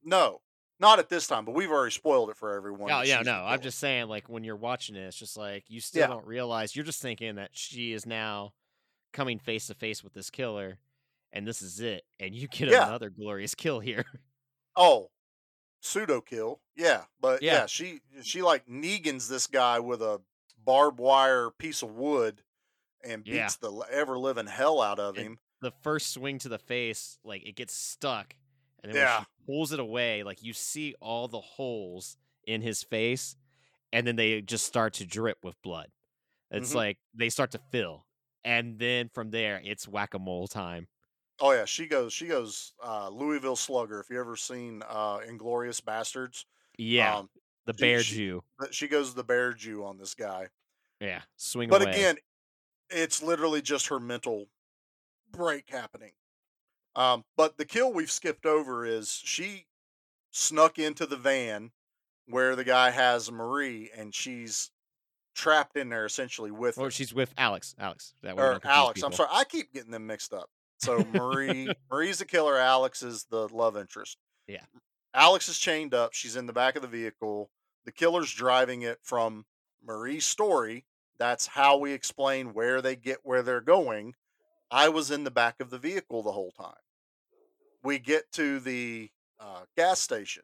No, not at this time, but we've already spoiled it for everyone. Oh yeah, no. I'm just saying, like when you're watching it, it's just like you still Yeah. don't realize. You're just thinking that she is now coming face to face with this killer, and this is it. And you get Yeah. another glorious kill here. Oh, pseudo kill. Yeah, but yeah. Yeah. she she like Negans this guy with a barbed wire piece of wood and beats Yeah. the ever living hell out of And him. the first swing to the face, like it gets stuck, and then Yeah. when she pulls it away, like you see all the holes in his face, and then they just start to drip with blood. It's Mhm. like they start to fill, and then from there, it's whack a mole time. Oh yeah, she goes. She goes. Uh, Louisville Slugger. If you ever seen uh, Inglourious Basterds, Yeah, um, the she- bear she- Jew. but she goes the bear Jew on this guy. Yeah, swing But away. again, it's literally just her mental break happening. Um, but the kill we've skipped over is she snuck into the van where the guy has Marie, and she's trapped in there essentially with or her. she's with Alex. Alex. That way or Alex. I'm sorry, I keep getting them mixed up. So Marie, Marie's the killer. Alex is the love interest. Yeah. Alex is chained up. She's in the back of the vehicle. The killer's driving it from Marie's story. That's how we explain where they get where they're going. I was in the back of the vehicle the whole time. We get to the uh, gas station.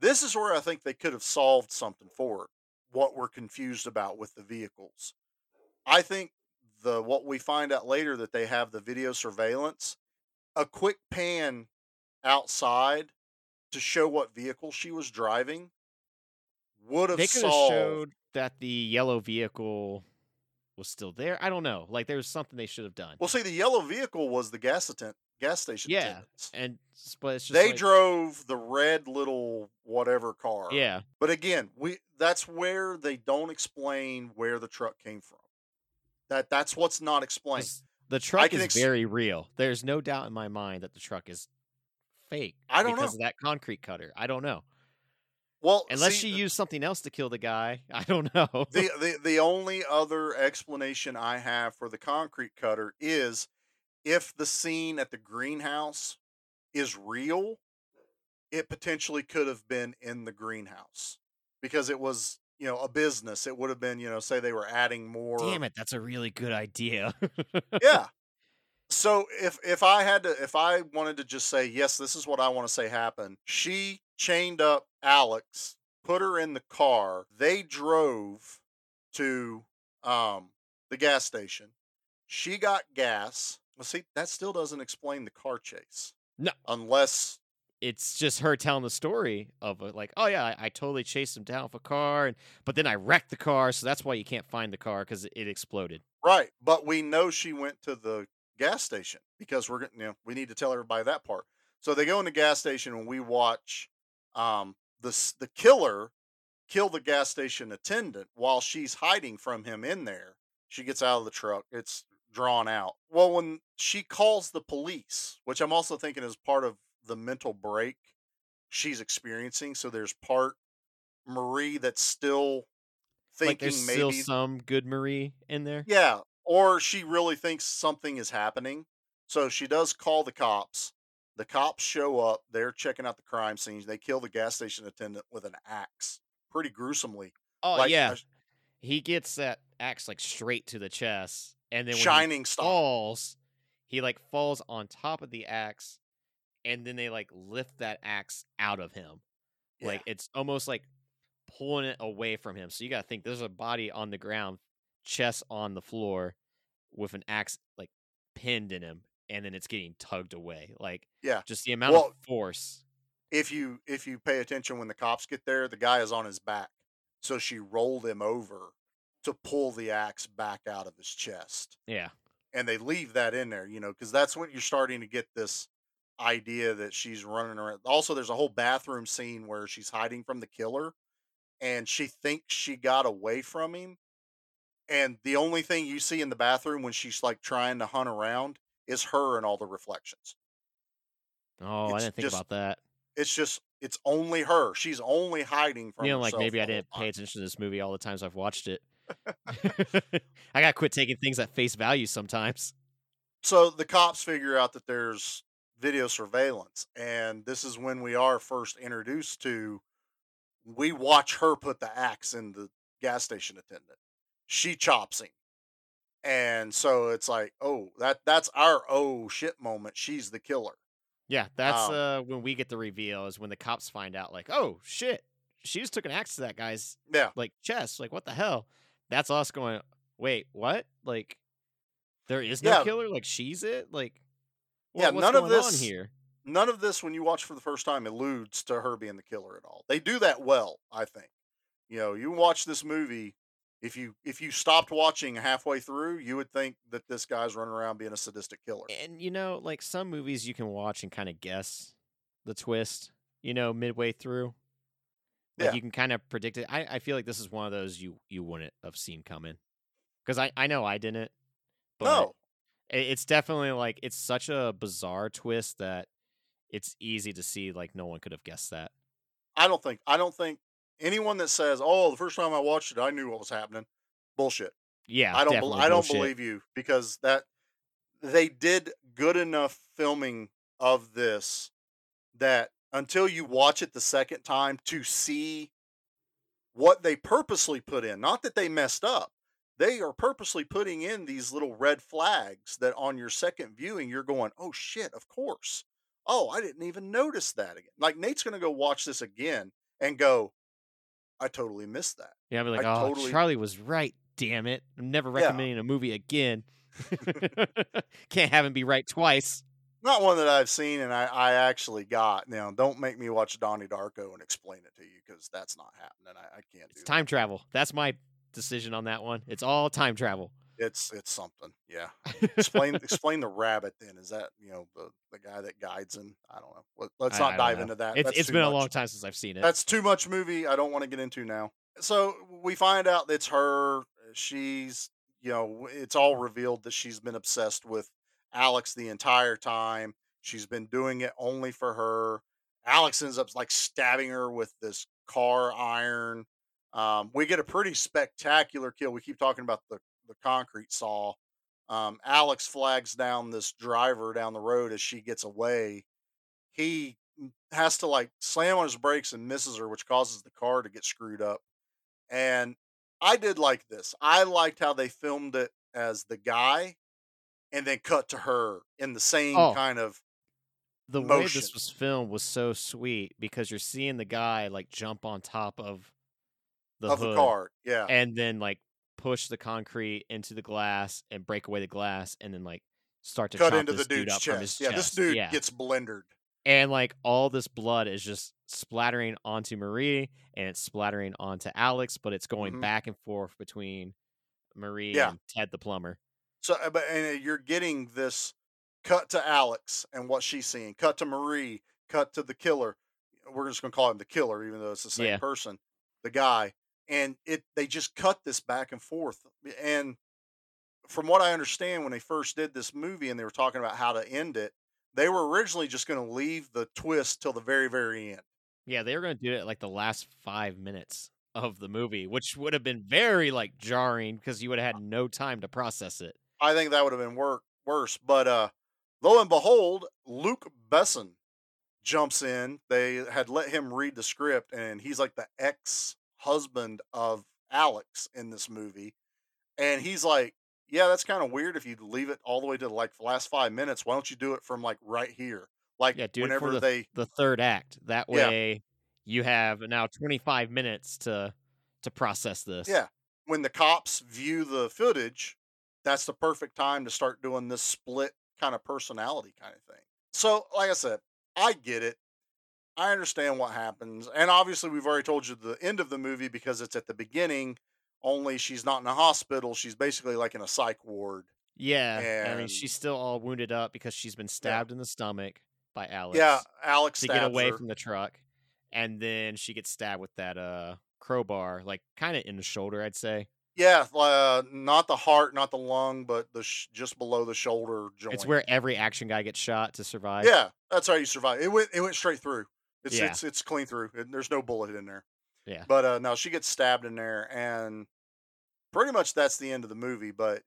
This is where I think they could have solved something for it, what we're confused about with the vehicles. I think the what we find out later that they have the video surveillance, a quick pan outside to show what vehicle she was driving would have They could have solved. showed that the yellow vehicle was still there. I don't know. Like there was something they should have done. Well, see, the yellow vehicle was the gas attent gas station Yeah, attendants. and but They like, drove the red little whatever car. Yeah, But again, we that's where they don't explain where the truck came from. That that's what's not explained. the truck is ex- very real. There's no doubt in my mind that the truck is fake. I don't know. because know. of that concrete cutter. I don't know. Well, Unless see, she uh used something else to kill the guy. I don't know. the, the the only other explanation I have for the concrete cutter is if the scene at the greenhouse is real, it potentially could have been in the greenhouse because it was you know a business. It would have been you know say they were adding more. Damn it, that's a really good idea. yeah. So if if I had to if I wanted to just say yes, this is what I want to say happened. She chained up Alex, put her in the car. They drove to um the gas station. She got gas. Well, see, that still doesn't explain the car chase. No. Unless it's just her telling the story of it, like, oh yeah, I, I totally chased him down with a car, and but then I wrecked the car, so that's why you can't find the car because it, it exploded. Right, but we know she went to the gas station because we're you know, we need to tell everybody that part. So they go in the gas station and we watch um the the killer kill the gas station attendant while she's hiding from him in there. She gets out of the truck. It's drawn out. Well, when she calls the police, which I'm also thinking is part of the mental break she's experiencing, so there's part Marie that's still thinking like there's maybe still some good Marie in there. yeah, or she really thinks something is happening. So she does call the cops. The cops show up. They're checking out the crime scenes. They kill the gas station attendant with an axe, pretty gruesomely. Oh like yeah, he gets that axe like straight to the chest, and then when shining star. falls, he like falls on top of the axe, and then they like lift that axe out of him. Like it's almost like pulling it away from him. So you got to think there's a body on the ground, chest on the floor, with an axe like pinned in him, and then it's getting tugged away. Like Yeah. just the amount Well, of force. If you if you pay attention when the cops get there, the guy is on his back. So she rolled him over to pull the axe back out of his chest. Yeah, and they leave that in there, you know, because that's when you're starting to get this idea that she's running around. Also, there's a whole bathroom scene where she's hiding from the killer, and she thinks she got away from him, and the only thing you see in the bathroom when she's like trying to hunt around is her and all the reflections. Oh, I didn't think just about that. It's just it's only her. She's only hiding from. You know, like maybe I didn't pay attention to this movie all the times I've watched it. I gotta quit taking things at face value sometimes. So the cops figure out that there's video surveillance, and this is when we are first introduced to. We watch her put the axe in the gas station attendant. She chops him, and so it's like, oh, that that's our oh shit moment. She's the killer. Yeah, that's Um, uh when we get the reveal is when the cops find out like, oh shit, she just took an axe to that guy's Yeah, like chest. Like what the hell? That's us going, wait, what? Like there is no Yeah. killer? Like she's it? Like what, Yeah, what's none of this- here? none of this when you watch for the first time alludes to her being the killer at all. They do that well, I think. You know, you watch this movie. If you if you stopped watching halfway through, you would think that this guy's running around being a sadistic killer. And you know, like some movies you can watch and kind of guess the twist, you know, midway through. Like Yeah. you can kind of predict it. I, I feel like this is one of those you you wouldn't have seen coming. Because I, I know I didn't. But no, i- it's definitely like it's such a bizarre twist that it's easy to see like no one could have guessed that. I don't think I don't think anyone that says, "Oh, the first time I watched it, I knew what was happening." Bullshit. Yeah, I don't. definitely I don't bullshit. believe you because that they did good enough filming of this that until you watch it the second time to see what they purposely put in. Not that they messed up. They are purposely putting in these little red flags that on your second viewing, you're going, oh shit, of course. Oh, I didn't even notice that again. Like Nate's going to go watch this again and go, I totally missed that. Yeah, I'd be like, I oh, totally- Charlie was right. Damn it! I'm never Yeah. recommending a movie again. Can't have him be right twice. Not one that I've seen and I, I actually got. Now, don't make me watch Donnie Darko and explain it to you because that's not happening. I, I can't do It's time travel. That's my decision on that one. It's all time travel. It's it's something. Yeah. explain explain the rabbit then. Is that, you know, the, the guy that guides him? I don't know. Let, let's not I don't dive know. into that. It's, it's been a long time since I've seen it. That's too much movie. I don't want to get into now. So we find out it's her. She's, you know, it's all revealed that she's been obsessed with Alex the entire time. She's been doing it only for her. Alex ends up like stabbing her with this car iron. Um, we get a pretty spectacular kill. We keep talking about the, the concrete saw. Um, Alex flags down this driver down the road as she gets away. He has to like slam on his brakes and misses her, which causes the car to get screwed up. And I did like this. I liked how they filmed it as the guy and then cut to her in the same Oh. kind of the way this was filmed was so sweet because you're seeing the guy like jump on top of the of hood the car. Yeah. and then like push the concrete into the glass and break away the glass and then like start to cut chop into the dude dude's his chest. Yeah, this dude yeah. gets blendered. and like all this blood is just splattering onto Marie and it's splattering onto Alex, but it's going Mhm. back and forth between Marie Yeah. and Ted the plumber. So, uh, but and uh, you're getting this cut to Alex and what she's seeing, cut to Marie, cut to the killer. We're just gonna call him the killer, even though it's the same Yeah. person, the guy. And it they just cut this back and forth. And from what I understand, when they first did this movie and they were talking about how to end it, they were originally just gonna leave the twist till the very, very end. Yeah, they were going to do it like the last five minutes of the movie, which would have been very like jarring because you would have had no time to process it. I think that would have been wor- worse. But uh, lo and behold, Luc Besson jumps in. They had let him read the script, and he's like the ex husband of Alex in this movie. And he's like, Yeah, that's kind of weird if you leave it all the way to like the last five minutes. Why don't you do it from like right here? Like Yeah, do it whenever the, they the third act. That Yeah. way you have now 25 minutes to to process this. Yeah. When the cops view the footage, that's the perfect time to start doing this split kind of personality kind of thing. So, like I said, I get it. I understand what happens. And obviously, we've already told you the end of the movie because it's at the beginning. Only she's not in a hospital. She's basically like in a psych ward. Yeah. I mean, she's still all wounded up because she's been stabbed in the stomach by Alex. Yeah, Alex To get away her. from the truck. And then she gets stabbed with that uh crowbar, like kind of in the shoulder, I'd say. Yeah, uh, not the heart, not the lung, but the sh- just below the shoulder joint. It's where every action guy gets shot to survive. Yeah, that's how you survive. It went it went straight through. It's Yeah. it's it's clean through. There's no bullet in there. Yeah. But uh no, she gets stabbed in there and pretty much that's the end of the movie, but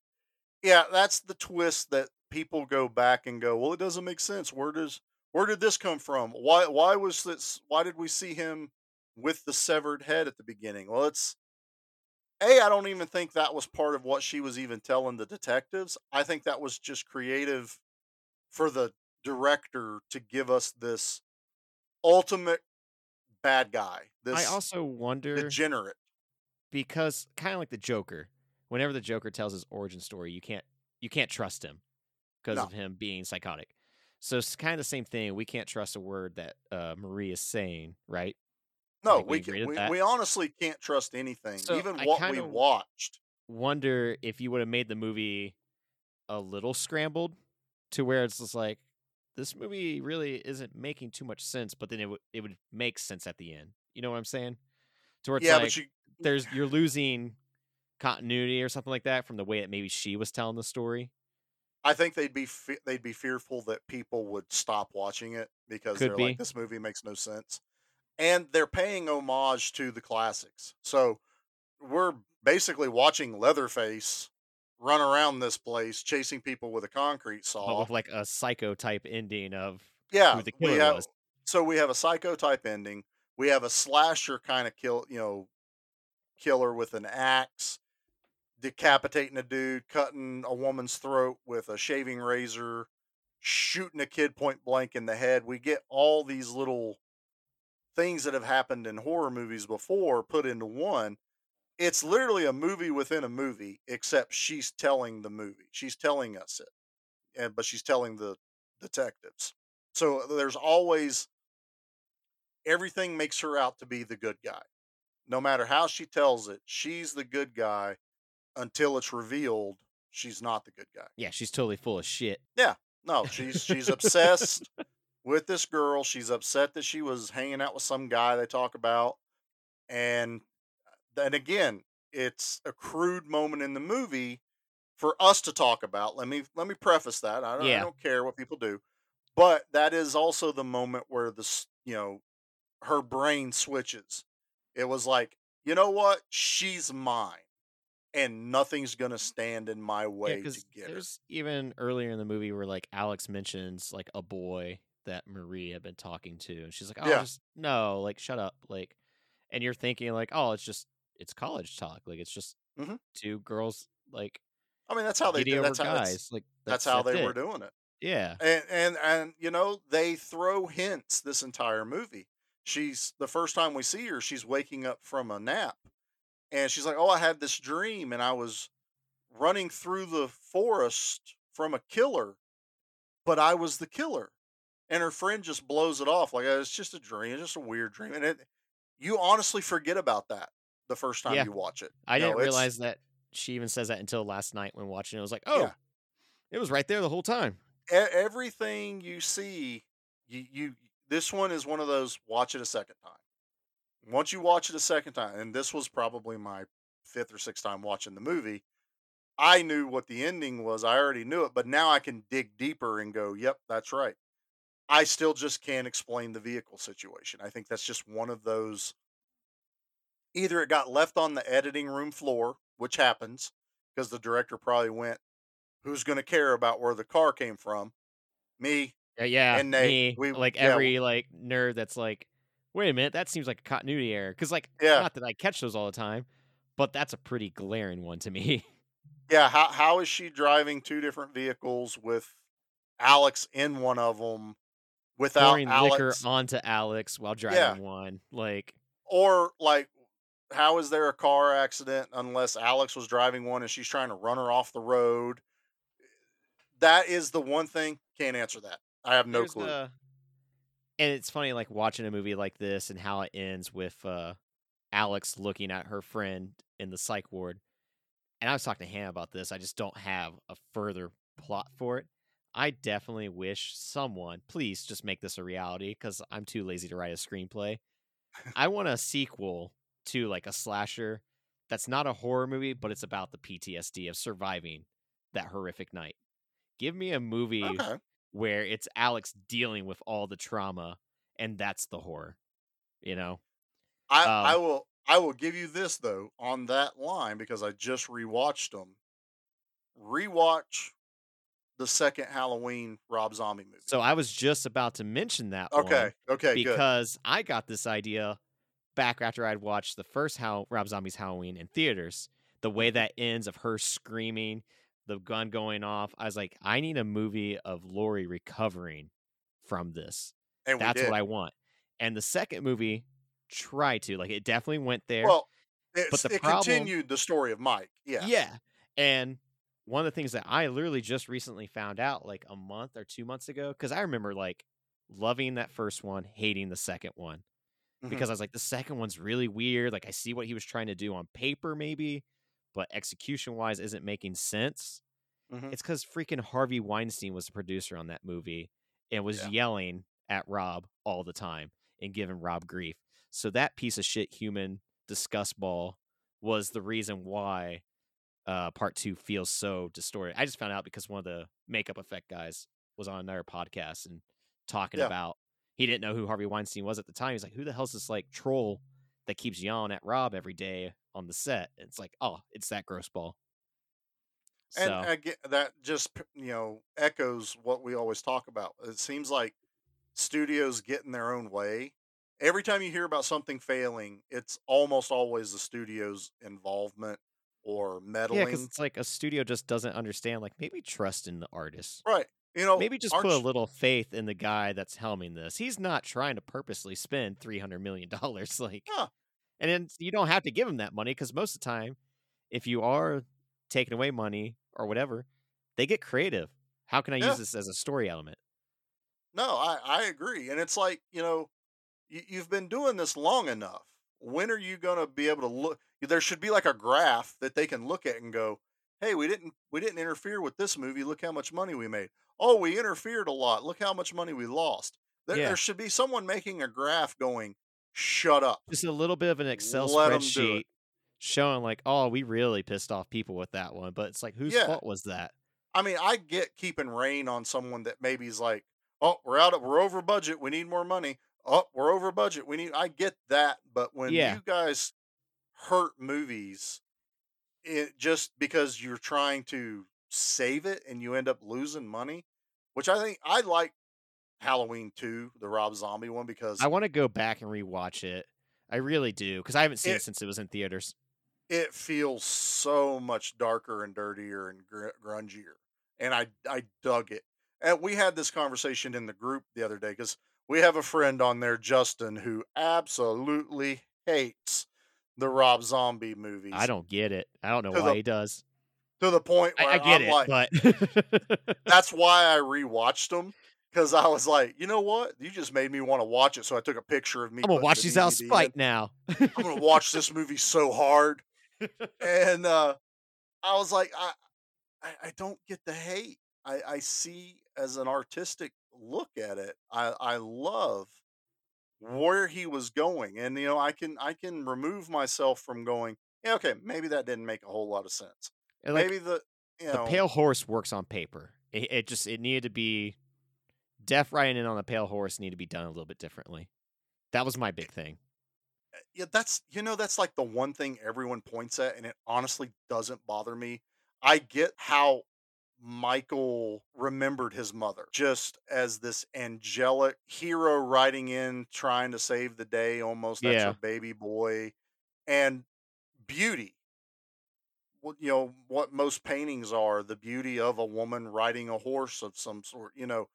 yeah, that's the twist that people go back and go, "Well, it doesn't make sense. Where does where did this come from? Why why was this why did we see him with the severed head at the beginning?" Well, it's a, I don't even think that was part of what she was even telling the detectives. I think that was just creative for the director to give us this ultimate bad guy, this I also wonder degenerate. because kind of like the Joker, whenever the Joker tells his origin story, you can't you can't trust him because No. of him being psychotic. So it's kind of the same thing. We can't trust a word that uh, Marie is saying, right? No, think we we can, we, we honestly can't trust anything, So even I what we watched. Wonder if you would have made the movie a little scrambled to where it's just like this movie really isn't making too much sense, but then it would it would make sense at the end. You know what I'm saying? To where it's Yeah, like but you there's you're losing continuity or something like that from the way that maybe she was telling the story. I think they'd be fe- they'd be fearful that people would stop watching it because Could they're be. like this movie makes no sense. And they're paying homage to the classics. So we're basically watching Leatherface run around this place chasing people with a concrete but saw. with like a psycho type ending of yeah, who the we have was. So we have a psycho type ending. We have a slasher kind of kill, you know, killer with an axe, decapitating a dude, cutting a woman's throat with a shaving razor, shooting a kid point blank in the head. We get all these little things that have happened in horror movies before put into one. It's literally a movie within a movie, except she's telling the movie. She's telling us it, and but she's telling the detectives. So there's always everything makes her out to be the good guy. No matter how she tells it, she's the good guy until it's revealed she's not the good guy. Yeah, she's totally full of shit. Yeah. No, she's she's obsessed with this girl. She's upset that she was hanging out with some guy they talk about. And then again, it's a crude moment in the movie for us to talk about. Let me let me preface that. I don't, I don't care what people do. But that is also the moment where this, you know, her brain switches. It was like, you know what? She's mine. And nothing's gonna mm. stand in my Yeah, way to because get her. there's even earlier in the movie where like Alex mentions like a boy that Marie had been talking to, and she's like, "Oh, Yeah. just no, like shut up," like, and you're thinking like, "Oh, it's just it's college talk, like it's just Mhm. two girls like I mean, that's how they do. That's how that's, guys, like that's that's how that's they were doing it. Yeah, and and and you know they throw hints this entire movie she's the first time we see her she's waking up from a nap and she's like oh i had this dream and i was running through the forest from a killer but i was the killer and her friend just blows it off like "Oh, it's just a dream it's just a weird dream and it you honestly forget about that the first time Yeah. you watch it I you didn't realize that she even says that until last night when watching it. I was like, "Oh, Yeah. it was right there the whole time." e- everything you see you, you this one is one of those watch it a second time once you watch it a second time and this was probably my fifth or sixth time watching the movie i knew what the ending was i already knew it but now i can dig deeper and go yep that's right i still just can't explain the vehicle situation i think that's just one of those either it got left on the editing room floor which happens because the director probably went who's going to care about where the car came from me Uh, yeah, And they- me, we- like yeah, every like nerd that's like, wait a minute, that seems like a continuity error. Because like, Yeah. not that I catch those all the time, but that's a pretty glaring one to me. Yeah, how how is she driving two different vehicles with Alex in one of them without Pouring liquor Alex, onto Alex while driving Yeah. one, like, or like how is there a car accident unless Alex was driving one and she's trying to run her off the road? That is the one thing can't answer that. I have no there's clue. a- and it's funny, like watching a movie like this and how it ends with uh Alex looking at her friend in the psych ward. And I was talking to Hannah about this. I just don't have a further plot for it. I definitely wish someone, please just make this a reality because I'm too lazy to write a screenplay. I want a sequel to like a slasher that's not a horror movie, but it's about the PTSD of surviving that horrific night. Give me a movie Okay. where it's Alex dealing with all the trauma and that's the horror. You know? I, I Um, will I will give you this though on that line because I just rewatched them. Rewatch the second Halloween Rob Zombie movie. So I was just about to mention that one okay, okay, good. because I got this idea back after I'd watched the first How Rob Zombie's Halloween in theaters. The way Mm-hmm. that ends of her screaming, the gun going off, I was like, I need a movie of Laurie recovering from this. And That's what I want. And the second movie tried to like it definitely went there. Well, it's, the it problem- continued the story of Mike. Yeah. Yeah. And one of the things that I literally just recently found out like a month or two months ago, because I remember like loving that first one, hating the second one. Mhm. Because I was like, the second one's really weird. Like I see what he was trying to do on paper, maybe, but execution wise isn't making sense. Mhm. It's because freaking Harvey Weinstein was the producer on that movie and was Yeah. yelling at Rob all the time and giving Rob grief. So that piece of shit human disgust ball was the reason why uh, part two feels so distorted. I just found out because one of the makeup effect guys was on another podcast and talking Yeah. about he didn't know who Harvey Weinstein was at the time. He's like, who the hell's this like troll that keeps yelling at Rob every day on the set? And it's like, oh, it's that gross ball. And So again, that just you know echoes what we always talk about. It seems like studios get in their own way. Every time you hear about something failing, it's almost always the studio's involvement or meddling. Yeah, because it's like a studio just doesn't understand. Like maybe trust in the artist. Right. You know, Maybe just put a little faith in the guy that's helming this. He's not trying to purposely spend three hundred million dollars. Like, Yeah. and then you don't have to give him that money because most of the time, if you are taking away money or whatever, they get creative. How can I Yeah. use this as a story element? No, I, I agree. And it's like, you know, you, you've been doing this long enough. When are you going to be able to look? There should be like a graph that they can look at and go, "Hey, we didn't we didn't interfere with this movie. Look how much money we made. Oh, we interfered a lot. Look how much money we lost." There, Yeah. there should be someone making a graph going, "Shut up." Just a little bit of an Excel Let 'em do it. spreadsheet showing like, oh, we really pissed off people with that one. But it's like, whose Yeah. fault was that? I mean, I get keeping rain on someone that maybe is like, "Oh, we're out of we're over budget. We need more money." Oh, we're over budget. We need. I get that, but when Yeah. you guys hurt movies, it just because you're trying to save it and you end up losing money, which I think I like Halloween two, the Rob Zombie one, because I want to go back and rewatch it. I really do because I haven't seen it, It- since it was in theaters. it feels so much darker and dirtier and gr- grungier, and I I dug it. And we had this conversation in the group the other day because we have a friend on there, Justin, who absolutely hates the Rob Zombie movies. I don't get it. I don't know why the he does. to the point I, where I get I'm it, like, but that's why I rewatched them because I was like, you know what, you just made me want to watch it, so I took a picture of me. I'm gonna watch the these out DVD spite now. I'm gonna watch this movie so hard. and uh, I was like, I, I, I don't get the hate. I, I see as an artistic look at it. I, I love where he was going, and you know, I can I can remove myself from going. Yeah, okay, maybe that didn't make a whole lot of sense. And, like, maybe the you the pale horse works on paper. It, it just it needed to be Death riding in on the pale horse needed to be done a little bit differently. That was my big thing. Eh, yeah, that's you know that's like the one thing everyone points at, and it honestly doesn't bother me. I get how Michael remembered his mother just as this angelic hero riding in, trying to save the day. Almost that's Yeah. her baby boy, and beauty. You know what most paintings are the beauty of a woman riding a horse of some sort. You know,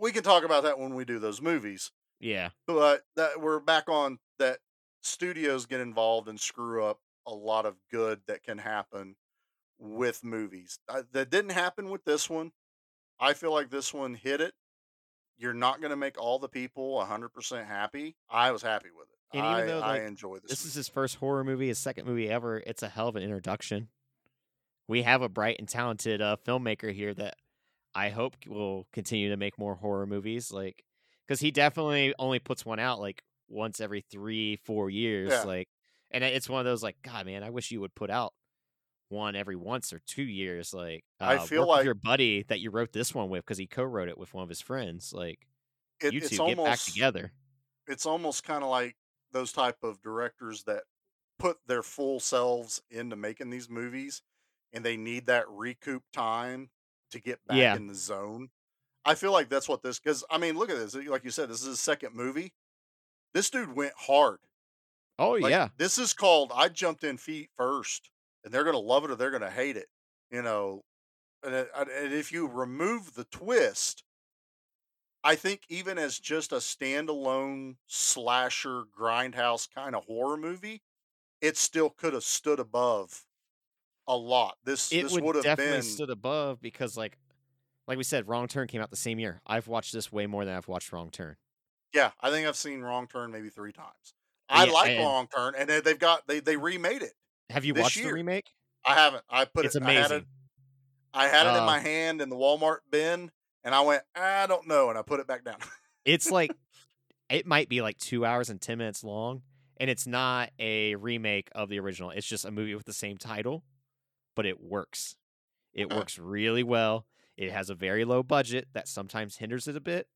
we can talk about that when we do those movies Yeah. but that we're back on that studios get involved and screw up a lot of good that can happen with movies. Uh, that didn't happen with this one. I feel like this one hit it. You're not going to make all the people 100% happy. I was happy with it. And even I, though, I enjoy this. This is his first horror movie, his second movie ever. It's a hell of an introduction. We have a bright and talented uh, filmmaker here that I hope will continue to make more horror movies. Like, because he definitely only puts one out like once every three, four years. Yeah. Like, and it's one of those like, God, man, I wish you would put out one every once or two years. Like, I uh, feel work with like- your buddy that you wrote this one with because he co-wrote it with one of his friends. Like, It- you two it's get back together. it's almost kind of like those type of directors that put their full selves into making these movies and they need that recoup time to get back Yeah. in the zone. I feel like that's what this cuz I mean, look at this. Like you said this is his second movie. This dude went hard. Oh Like, yeah, This is called I jumped in feet first and they're going to love it or they're going to hate it. You know, and, it- and if you remove the twist, I think even as just a standalone slasher grindhouse kind of horror movie, it still could have stood above a lot. This it this would have definitely been stood above because like like we said wrong turn came out the same year i've watched this way more than i've watched wrong turn yeah. I think I've seen Wrong Turn maybe three times. I Yeah, like and- Wrong Turn, and they- they've got they they remade it. Have you watched the remake I haven't. I put it's it. I had it. amazing I had it in Uh, my hand in the Walmart bin, and I went, I don't know, and I put it back down. it's like it might be like two hours and 10 minutes long and it's not a remake of the original it's just a movie with the same title but it works it Okay. works really well it has a very low budget that sometimes hinders it a bit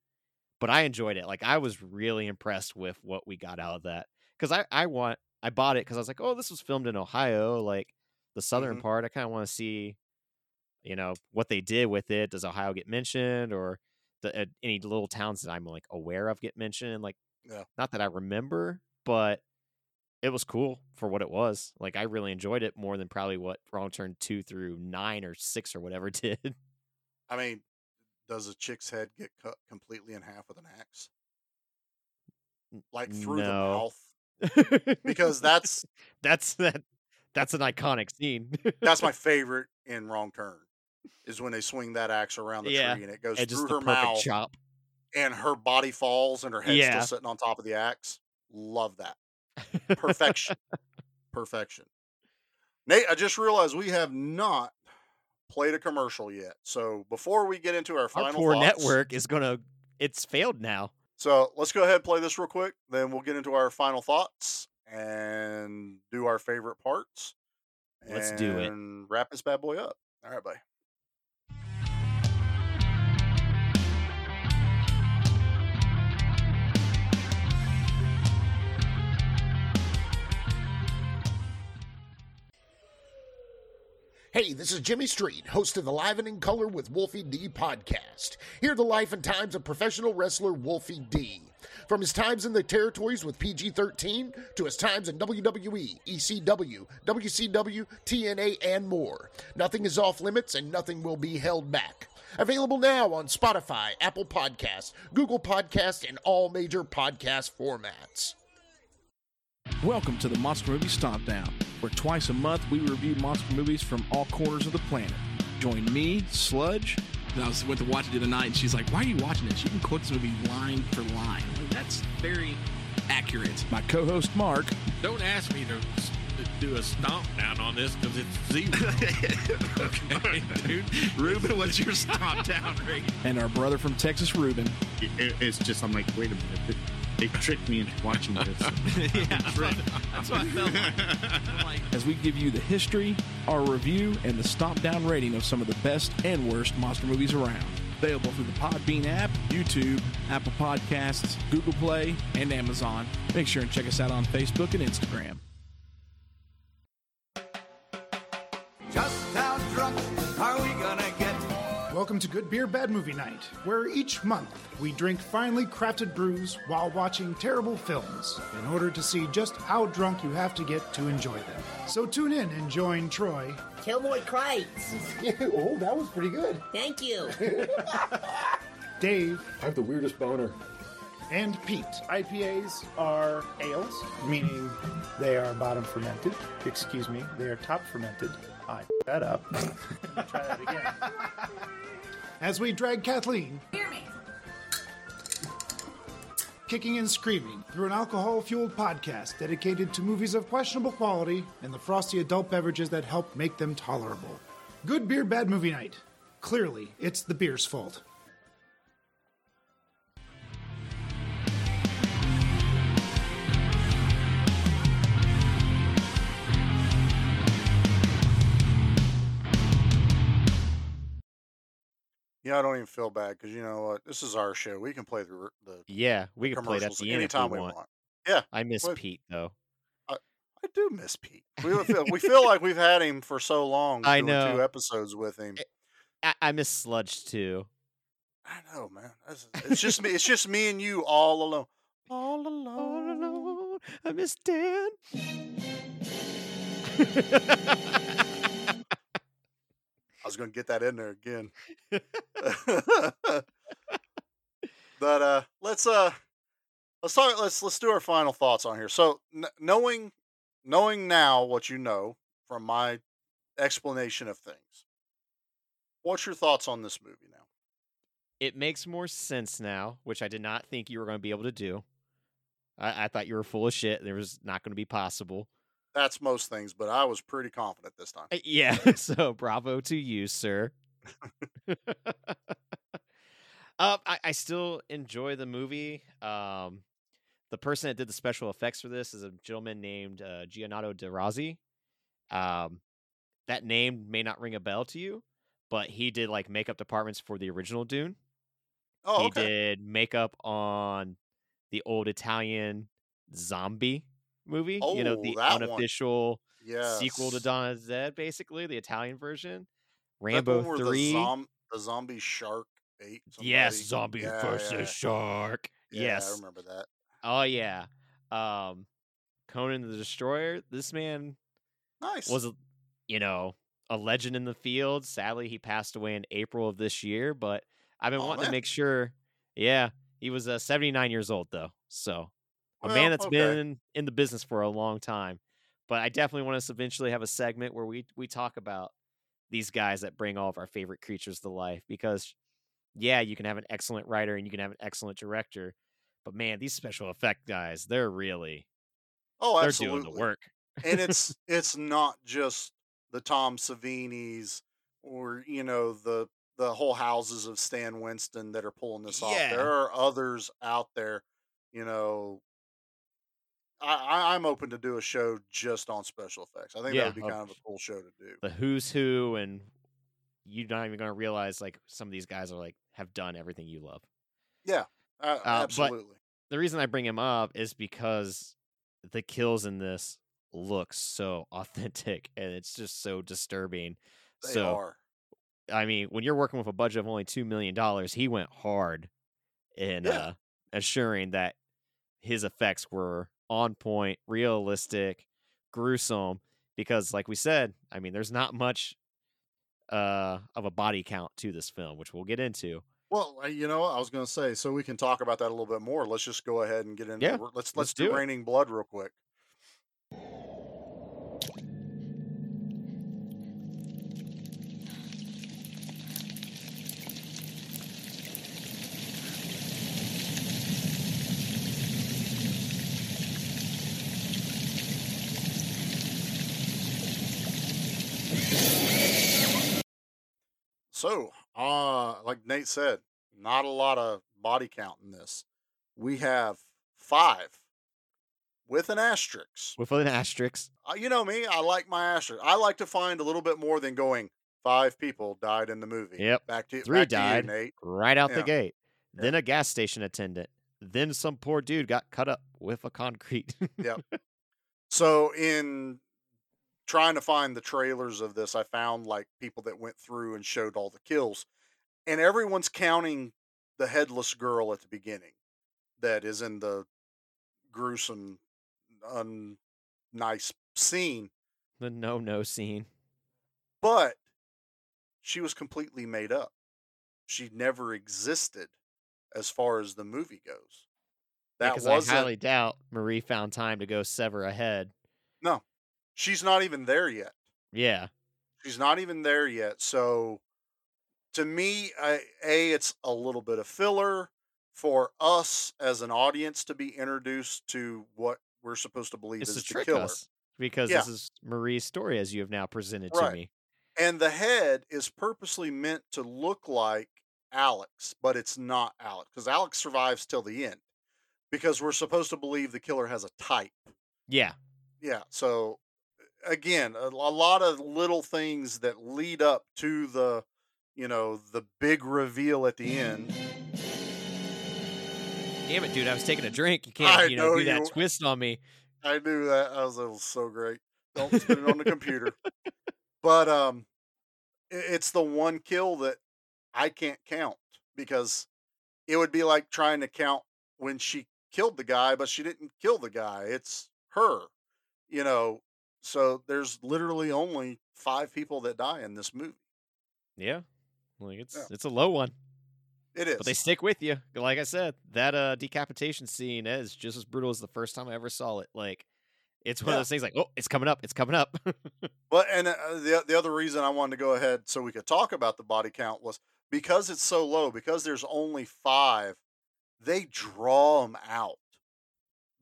but i enjoyed it like i was really impressed with what we got out of that because I, I want i bought it because i was like oh this was filmed in ohio like the southern Mhm. part i kind of want to see you know what they did with it does ohio get mentioned or the, uh, any little towns that I'm like aware of get mentioned. Like, Yeah. not that I remember, but it was cool for what it was. Like, I really enjoyed it more than probably what Wrong Turn two through nine or six or whatever did. I mean, does a chick's head get cut completely in half with an axe? Like through the mouth? Because that's that's that. That's an iconic scene. that's my favorite in Wrong Turn. Is when they swing that axe around the Yeah, tree and it goes and through her mouth chop. and her body falls and her head's Yeah. still sitting on top of the axe. Love that. Perfection. Perfection. Nate, I just realized we have not played a commercial yet. So before we get into our Our final poor thoughts, network is gonna. It's failed now. So let's go ahead and play this real quick. Then we'll get into our final thoughts and do our favorite parts. Let's do it. And wrap this bad boy up. All right, bye. Hey, this is Jimmy Street, host of the Live and in Color with Wolfie D podcast. Hear the life and times of professional wrestler Wolfie D. From his times in the territories with PG 13 to his times in WWE, ECW, WCW, TNA, and more. Nothing is off limits and nothing will be held back. Available now on Spotify, Apple Podcasts, Google Podcasts, and all major podcast formats. Welcome to the Monster Movie Stomp Down, where twice a month we review monster movies from all corners of the planet. Join me, Sludge, And I was went to watch it the other night, and she's like, "Why are you watching this? You can quote this movie line for line. Like, That's very accurate." my co host Mark, Don't ask me to to do a stomp down on this because it's zero. okay, dude. Ruben, what's your stomp down rate? and our brother from Texas, Ruben. it, it's just I'm like, wait a minute, they, they tricked me into watching this. yeah, that's what, that's what I felt like. Like, as we give you the history, our review, and the stomp down rating of some of the best and worst monster movies around. Available through the Podbean app, YouTube, Apple Podcasts, Google Play, and Amazon. Make sure and check us out on Facebook and Instagram. Welcome to Good Beer Bad Movie Night, where each month we drink finely crafted brews while watching terrible films in order to see just how drunk you have to get to enjoy them. So tune in and join Troy, Kilroy Kreitz. oh, that was pretty good. Thank you. Dave, I have the weirdest boner. and Pete. IPAs are ales, meaning they are bottom fermented. Excuse me, they are top fermented. I f- that up. Try that again. As we drag Kathleen, kicking and screaming through an alcohol fueled podcast dedicated to movies of questionable quality and the frosty adult beverages that help make them tolerable. Good beer, bad movie night. Clearly, it's the beer's fault. Yeah, I don't even feel bad because you know what? This is our show. We can play the the Yeah, we can play it at the end anytime we we want. want. Yeah, I miss What- Pete though. I do miss Pete. We feel, we feel like we've had him for so long. I know. two episodes with him. I, I miss Sludge too. I know, man. That's- It's just me. It's just me and you all alone. All All alone. alone, I miss Dan. I was gonna get that in there again. but uh let's uh let's talk let's let's do our final thoughts on here. So kn- knowing knowing now what you know from my explanation of things. What's your thoughts on this movie now? it makes more sense now, which I did not think you were going to be able to do. I, I thought you were full of shit. There was not going to be possible. That's most things, but I was pretty confident this time. Uh, Yeah, so bravo to you, sir. um, I, I still enjoy the movie. Um, the person that did the special effects for this is a gentleman named uh, Giannetto De Rossi. Um, that name may not ring a bell to you, but he did like makeup departments for the original Dune. Oh, he okay. did makeup on the old Italian zombie movie. you know, Oh, the unofficial Yeah. sequel to Dawn of the Dead, basically the Italian version. Rambo three. The, zom- the zombie shark ate. Yes, zombie Yeah, versus yeah. shark. Yeah, yes. I remember that. Oh yeah. Um Conan the Destroyer, this man Nice. was you know, a legend in the field. Sadly, he passed away in April of this year, but I've been Oh, wanting man. to make sure. Yeah, he was uh, 79 years old though. So, a Well, man that's okay. been in the business for a long time. But I definitely want us to eventually have a segment where we we talk about these guys that bring all of our favorite creatures to life because yeah, you can have an excellent writer and you can have an excellent director, but man, these special effect guys, they're really Oh, they're absolutely. doing the work. and it's it's not just the Tom Savinis or you know the the whole houses of Stan Winston that are pulling this off. There are others out there. You know, I, I'm open to do a show just on special effects. I think Yeah, that would be kind of a cool show to do. the who's who and you're not even gonna realize like some of these guys are like have done everything you love. Uh, but- absolutely. The reason I bring him up is because the kills in this look so authentic and it's just so disturbing. They so are. I mean, when you're working with a budget of only two million dollars, he went hard in Yeah. uh, assuring that his effects were on point, realistic, gruesome. Because, like we said, I mean, there's not much uh, of a body count to this film, which we'll get into. Well, you know, what I was going to say, so we can talk about that a little bit more. Let's just go ahead and get into. Yeah, let's let's, let's do, do. Raining Blood real quick. So, uh, like Nate said, not a lot of body count in this. We have five with an asterisk. With an asterisk, Uh, you know me, I like my asterisk. I like to find a little bit more than going five people died in the movie. Yep. Back to Three back to you, died. Nate. right out Yeah. the gate. Then a gas station attendant. Then some poor dude got cut up with a concrete. Yep. So in trying to find the trailers of this, I found like people that went through and showed all the kills, and everyone's counting the headless girl at the beginning, that is in the gruesome, un nice scene. the no no scene. But she was completely made up. She never existed, as far as the movie goes. That because. I highly doubt Marie found time to go sever a head. no, she's not even there yet. Yeah. She's not even there yet. So to me, I, A, it's a little bit of filler for us as an audience to be introduced to what we're supposed to believe It's is to the killer. us because Yeah. this is Marie's story as you have now presented Right. to me. And the head is purposely meant to look like Alex, but it's not Alex because Alex survives till the end because we're supposed to believe the killer has a type. Yeah. Yeah. So again, a, a lot of little things that lead up to the, you know, the big reveal at the end. Damn it, dude! I was taking a drink. You can't, I you know, know do that you- twist on me. I knew that. I was, it was so great. Don't spit it on the computer. But um, i- it's the one kill that I can't count because it would be like trying to count when she killed the guy, but she didn't kill the guy. It's her, you know. So there's literally only five people that die in this movie. Yeah. Like it's Yeah. it's a low one, It is. but they stick with you. Like I said, that uh decapitation scene is just as brutal as the first time I ever saw it. Like it's one Yeah. of those things like, oh, it's coming up, it's coming up. But and uh, the the other reason I wanted to go ahead so we could talk about the body count was because it's so low because there's only 5 they draw them out.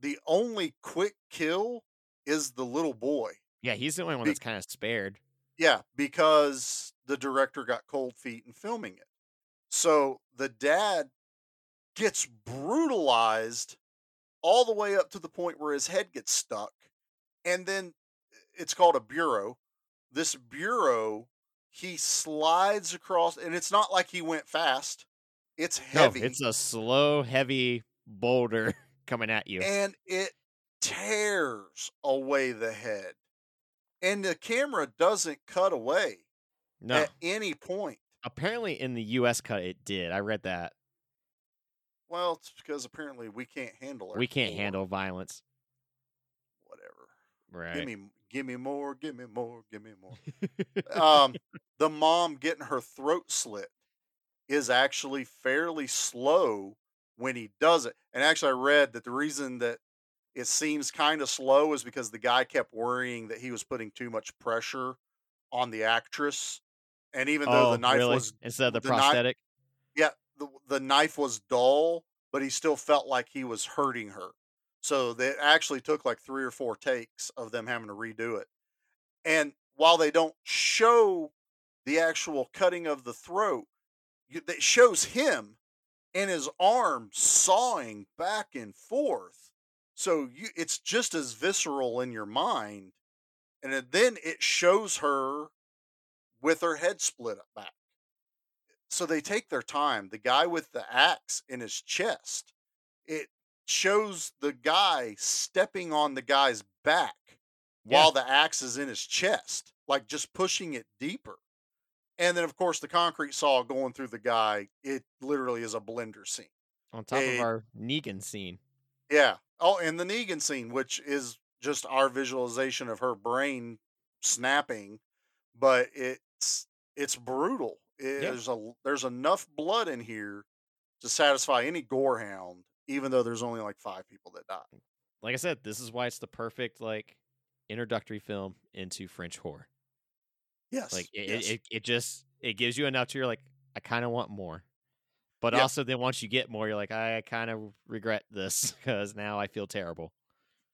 The only quick kill is the little boy. yeah, he's the only one Be- that's kind of spared. Yeah, because the director got cold feet in filming it. So the dad gets brutalized all the way up to the point where his head gets stuck. And then it's called a bureau. This bureau, he slides across, and it's not like he went fast. It's heavy. No, it's a slow, heavy boulder coming at you. and it tears away the head. And the camera doesn't cut away No, at any point. Apparently, in the U.S. cut, it did. I read that. Well, it's because apparently we can't handle it. We can't handle violence. whatever. Right. Give me, give me more, give me more, give me more. um, the mom getting her throat slit is actually fairly slow when he does it. And actually, I read that the reason that it seems kind of slow is because the guy kept worrying that he was putting too much pressure on the actress. And even though oh, the knife really? was instead of the, the prosthetic. yeah, the the knife was dull, but he still felt like he was hurting her. So they actually took like three or four takes of them having to redo it. And while they don't show the actual cutting of the throat, it shows him and his arm sawing back and forth. So you, it's just as visceral in your mind. And it- then it shows her with her head split up back so they take their time. The guy with the axe in his chest, it shows the guy stepping on the guy's back Yeah. while the axe is in his chest, like just pushing it deeper. And then, of course, the concrete saw going through the guy. It literally is a blender scene. On top of our Negan scene. Yeah. Oh, and the Negan scene, which is just our visualization of her brain snapping, but it's it's brutal. It- Yeah. There's a there's enough blood in here to satisfy any gorehound, even though there's only like five people that die. Like I said, this is why it's the perfect like introductory film into French horror. Yes. Like it, yes. it, it, it just it gives you enough to you're like, I kind of want more. But also then once you get more, you're like, I kind of regret this because now I feel terrible.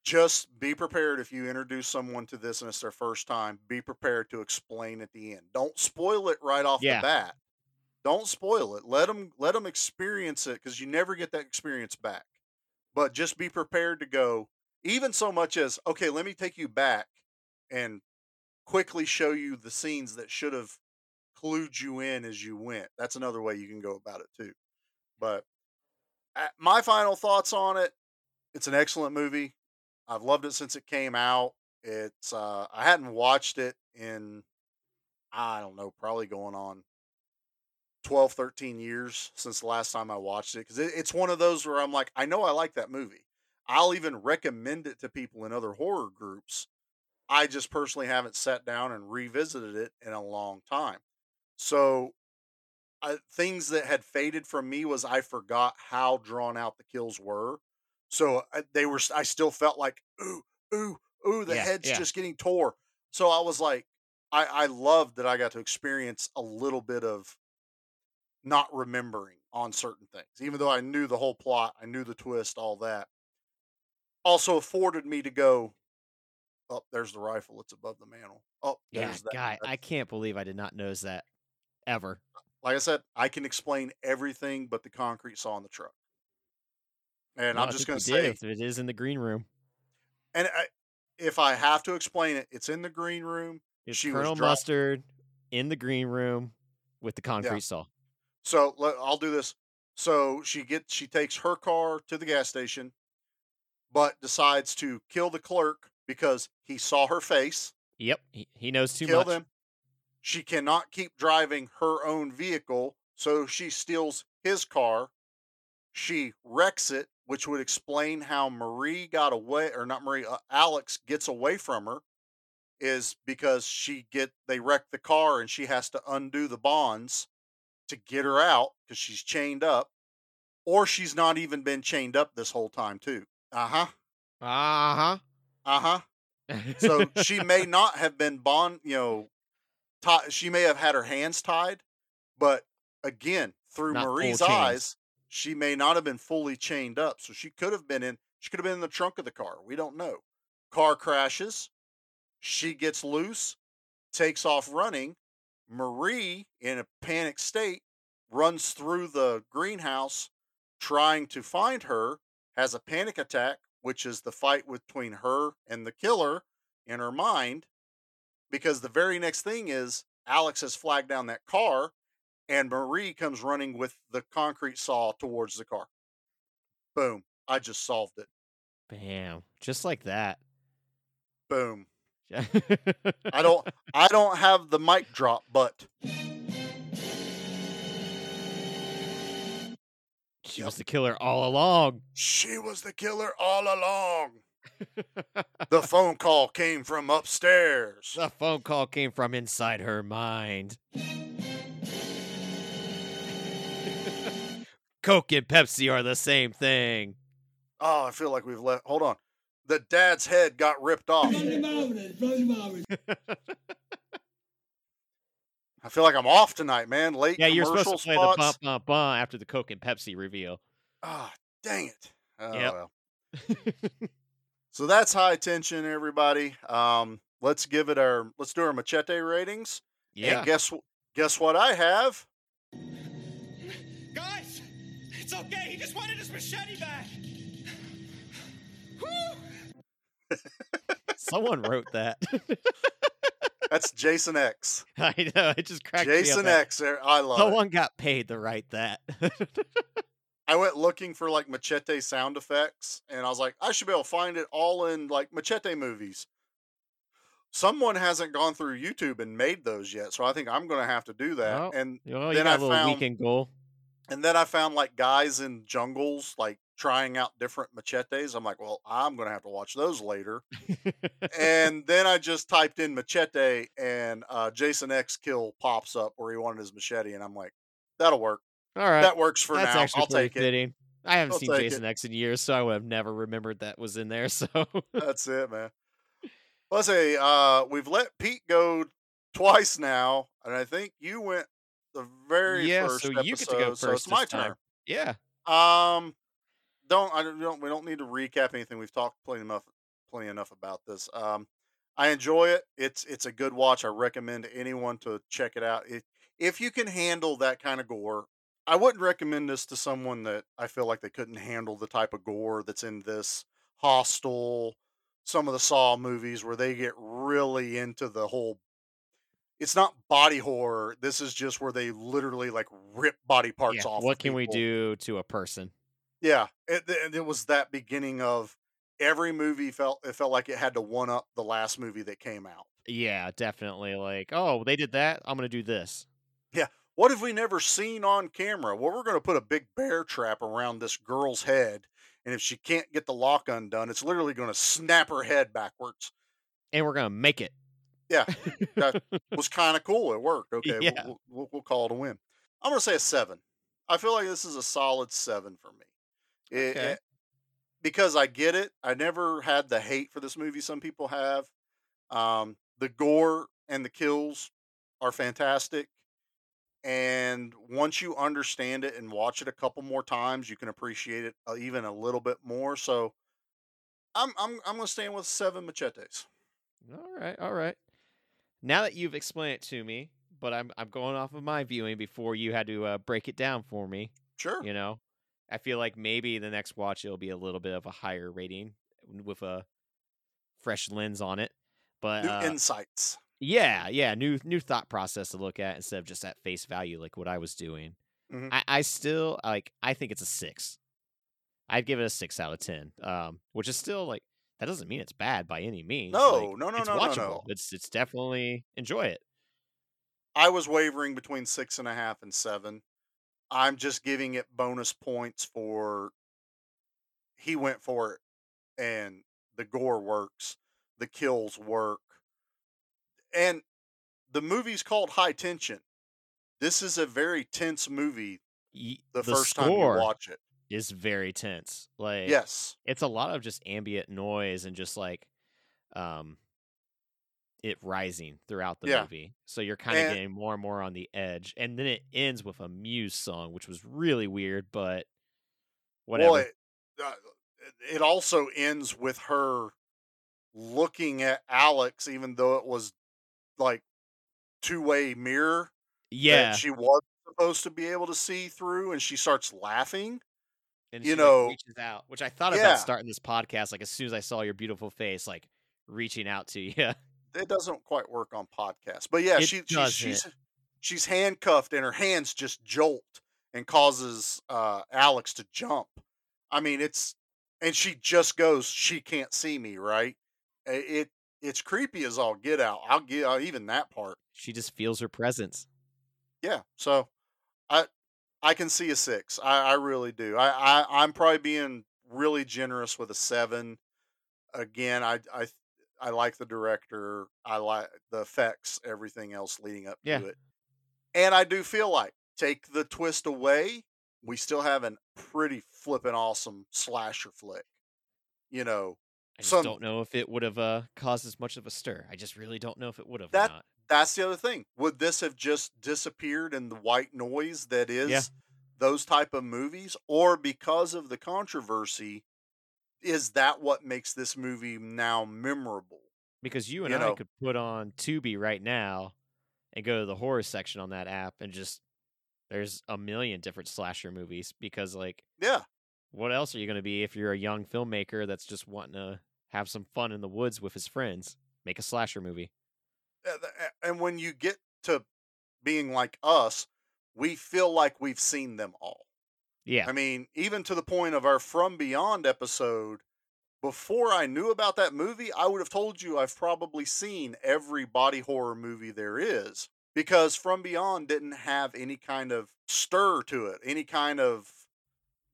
just be prepared if you introduce someone to this and it's their first time. Be prepared to explain at the end. Don't spoil it right off Yeah. the bat. Don't spoil it. Let them let them experience it because you never get that experience back. But just be prepared to go. Even so much as okay, let me take you back and quickly show you the scenes that should have clued you in as you went. That's another way you can go about it too. But my final thoughts on it: it's an excellent movie. I've loved it since it came out. It's uh I hadn't watched it in I don't know, probably going on 12, 13 years since the last time I watched it cuz it, it's one of those where I'm like I know I like that movie. I'll even recommend it to people in other horror groups. I just personally haven't sat down and revisited it in a long time. So I, things that had faded from me was I forgot how drawn out the kills were. So uh, they were. I still felt like ooh, ooh, ooh. The Yeah, head's yeah. just getting tore. So I was like, I, I loved that I got to experience a little bit of not remembering on certain things, even though I knew the whole plot, I knew the twist, all that. Also afforded me to go. Oh, there's the rifle. It's above the mantle. Oh, Yeah, guy, I can't believe I did not notice that ever. like I said, I can explain everything but the concrete saw in the truck. And No, I'm just going to say, if it is in the green room. and I, if I have to explain it, it's in the green room. It's She Colonel Mustard in the green room with the concrete saw. So I'll do this. So she gets, she takes her car to the gas station, but decides to kill the clerk because he saw her face. Yep, he, he knows too kill much. them. She cannot keep driving her own vehicle, so she steals his car. She wrecks it, which would explain how Marie got away, or not Marie, uh, Alex gets away from her, is because she get they wreck the car and she has to undo the bonds to get her out because she's chained up, or she's not even been chained up this whole time too. Uh huh. Uh huh. Uh huh. huh. So she may not have been bond, you know, she may have had her hands tied, but again, through Not Marie's eyes, she may not have been fully chained up. So she could have been in, she could have been in the trunk of the car. We don't know. Car crashes. She gets loose, takes off running. Marie, in a panic state, runs through the greenhouse trying to find her, has a panic attack, which is the fight between her and the killer in her mind because the very next thing is Alex has flagged down that car and Marie comes running with the concrete saw towards the car. Boom. I just solved it. Bam. Just like that. Boom. I don't I don't have the mic drop but She yep. was the killer all along. She was the killer all along the phone call came from upstairs. The phone call came from inside her mind. Coke and Pepsi are the same thing. Oh, I feel like we've left. Hold on. The dad's head got ripped off. I feel like I'm off tonight, man. Late Yeah, you're commercial supposed to play spots. the bump bump bump after the Coke and Pepsi reveal. Ah, dang it. Oh, Yep. well. So that's high tension, everybody. Um, let's give it our let's do our machete ratings. Yeah. And guess wh- guess what I have? Guys, it's okay. He just wanted his machete back. Someone wrote that. That's Jason X. I know. It just cracked me up. Jason that X. there- I love it. Someone got paid to write that. I went looking for like machete sound effects, and I was like, I should be able to find it all in like machete movies. Someone hasn't gone through YouTube and made those yet, so I think I'm going to have to do that. Oh, and you then I found, weekend goal. and then I found like guys in jungles like trying out different machetes. I'm like, well, I'm going to have to watch those later. and then I just typed in machete, and uh, Jason X kill pops up where he wanted his machete, and I'm like, that'll work. All right. That works for That's now. I'll take it. I haven't I'll seen Jason it. X in years, so I would have never remembered that was in there. So That's it, man. Let's say uh, we've let Pete go twice now, and I think you went the very Yeah, first so episode. you get to go so first it's my time. turn. yeah, Um, don't I don't, we don't need to recap anything. We've talked plenty enough plenty enough about this. Um, I enjoy it. It's it's a good watch. I recommend anyone to check it out. It, if you can handle that kind of gore, I wouldn't recommend this to someone that I feel like they couldn't handle the type of gore that's in this Hostel, some of the Saw movies where they get really into the whole. It's not body horror. This is just where they literally like rip body parts yeah. off. What of can we do to a person? Yeah, it, it, it was that beginning of every movie felt it felt like it had to one up the last movie that came out. Yeah, definitely. Like, oh, they did that. I'm gonna do this. What have we never seen on camera? Well, we're going to put a big bear trap around this girl's head, and if she can't get the lock undone, it's literally going to snap her head backwards. And we're gonna make it. Yeah, that was kind of cool. It worked. Okay, Yeah. we'll, we'll, we'll call it a win. I'm going to say a seven. I feel like this is a solid seven for me. It- Okay. it- because I get it. I never had the hate for this movie some people have. Um, the gore and the kills are fantastic. And once you understand it and watch it a couple more times, you can appreciate it uh, even a little bit more. So I'm I'm I'm gonna stand with seven machetes. All right, all right. Now that you've explained it to me, but I'm I'm going off of my viewing before you had to uh, break it down for me. Sure. You know, I feel like maybe the next watch it'll be a little bit of a higher rating with a fresh lens on it. But uh, insights. Yeah, yeah, new new thought process to look at instead of just at face value like what I was doing. Mhm. I, I still like I think it's a six. I'd give it a six out of ten. Um, which is still like that doesn't mean it's bad by any means. No, like, no, no, it's no, no, no. It's it's definitely enjoy it. I was wavering between six and a half and seven. I'm just giving it bonus points for he went for it and the gore works, the kills work. And the movie's called High Tension. This is a very tense movie Y- the, first time you watch it. is very tense. Like Yes. it's a lot of just ambient noise and just like um it rising throughout the Yeah. movie. So you're kind of getting more and more on the edge. And then it ends with a Muse song, which was really weird, but whatever. Well, it, uh, it also ends with her looking at Alex, even though it was like two way mirror. yeah. that she was supposed to be able to see through, and she starts laughing. and you she, like, know- reaches out, which I thought Yeah. about starting this podcast like as soon as I saw your beautiful face, like reaching out to you. It doesn't quite work on podcasts, but yeah, It she, she's she's she's handcuffed, and her hands just jolt and causes uh, Alex to jump. I mean, it's and she just goes, "She can't see me," right? It it's creepy as all get out. I'll give uh, even that part. she just feels her presence. Yeah, so I I can see a six. I, I really do. I, I I'm probably being really generous with a seven. Again, I I I like the director. I like the effects, everything else leading up Yeah. to it, and I do feel like take the twist away, we still have a pretty flippin' awesome slasher flick. You know, I just some don't know if it would have uh, caused as much of a stir. I just really don't know if it would have. That- that's the other thing. Would this have just disappeared in the white noise that is Yeah. those type of movies, or because of the controversy, is that what makes this movie now memorable? because you and you I know- could put on Tubi right now and go to the horror section on that app and just there's a million different slasher movies because like Yeah, what else are you going to be if you're a young filmmaker that's just wanting to have some fun in the woods with his friends make a slasher movie eh, th- a- eh, and when you get to being like us, we feel like we've seen them all. yeah I mean, even to the point of our From Beyond episode, before I knew about that movie, I would have told you I've probably seen every body horror movie there is because From Beyond didn't have any kind of stir to it, any kind of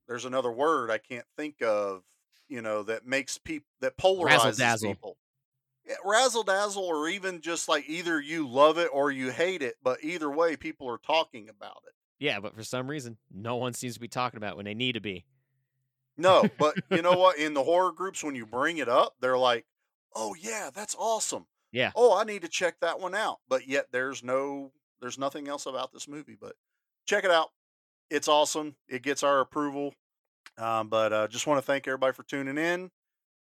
there's another word I can't think of, you know, that makes people that polarizes dazzle. people. Yeah, razzle dazzle, or even just like either you love it or you hate it, but either way, people are talking about it. yeah but for some reason no one seems to be talking about it when they need to be No, but you know what? In the horror groups, when you bring it up, they're like, "Oh yeah, that's awesome. yeah Oh, I need to check that one out." But yet, there's no, there's nothing else about this movie. But check it out. It's awesome. It gets our approval. Um, but uh, just want to thank everybody for tuning in.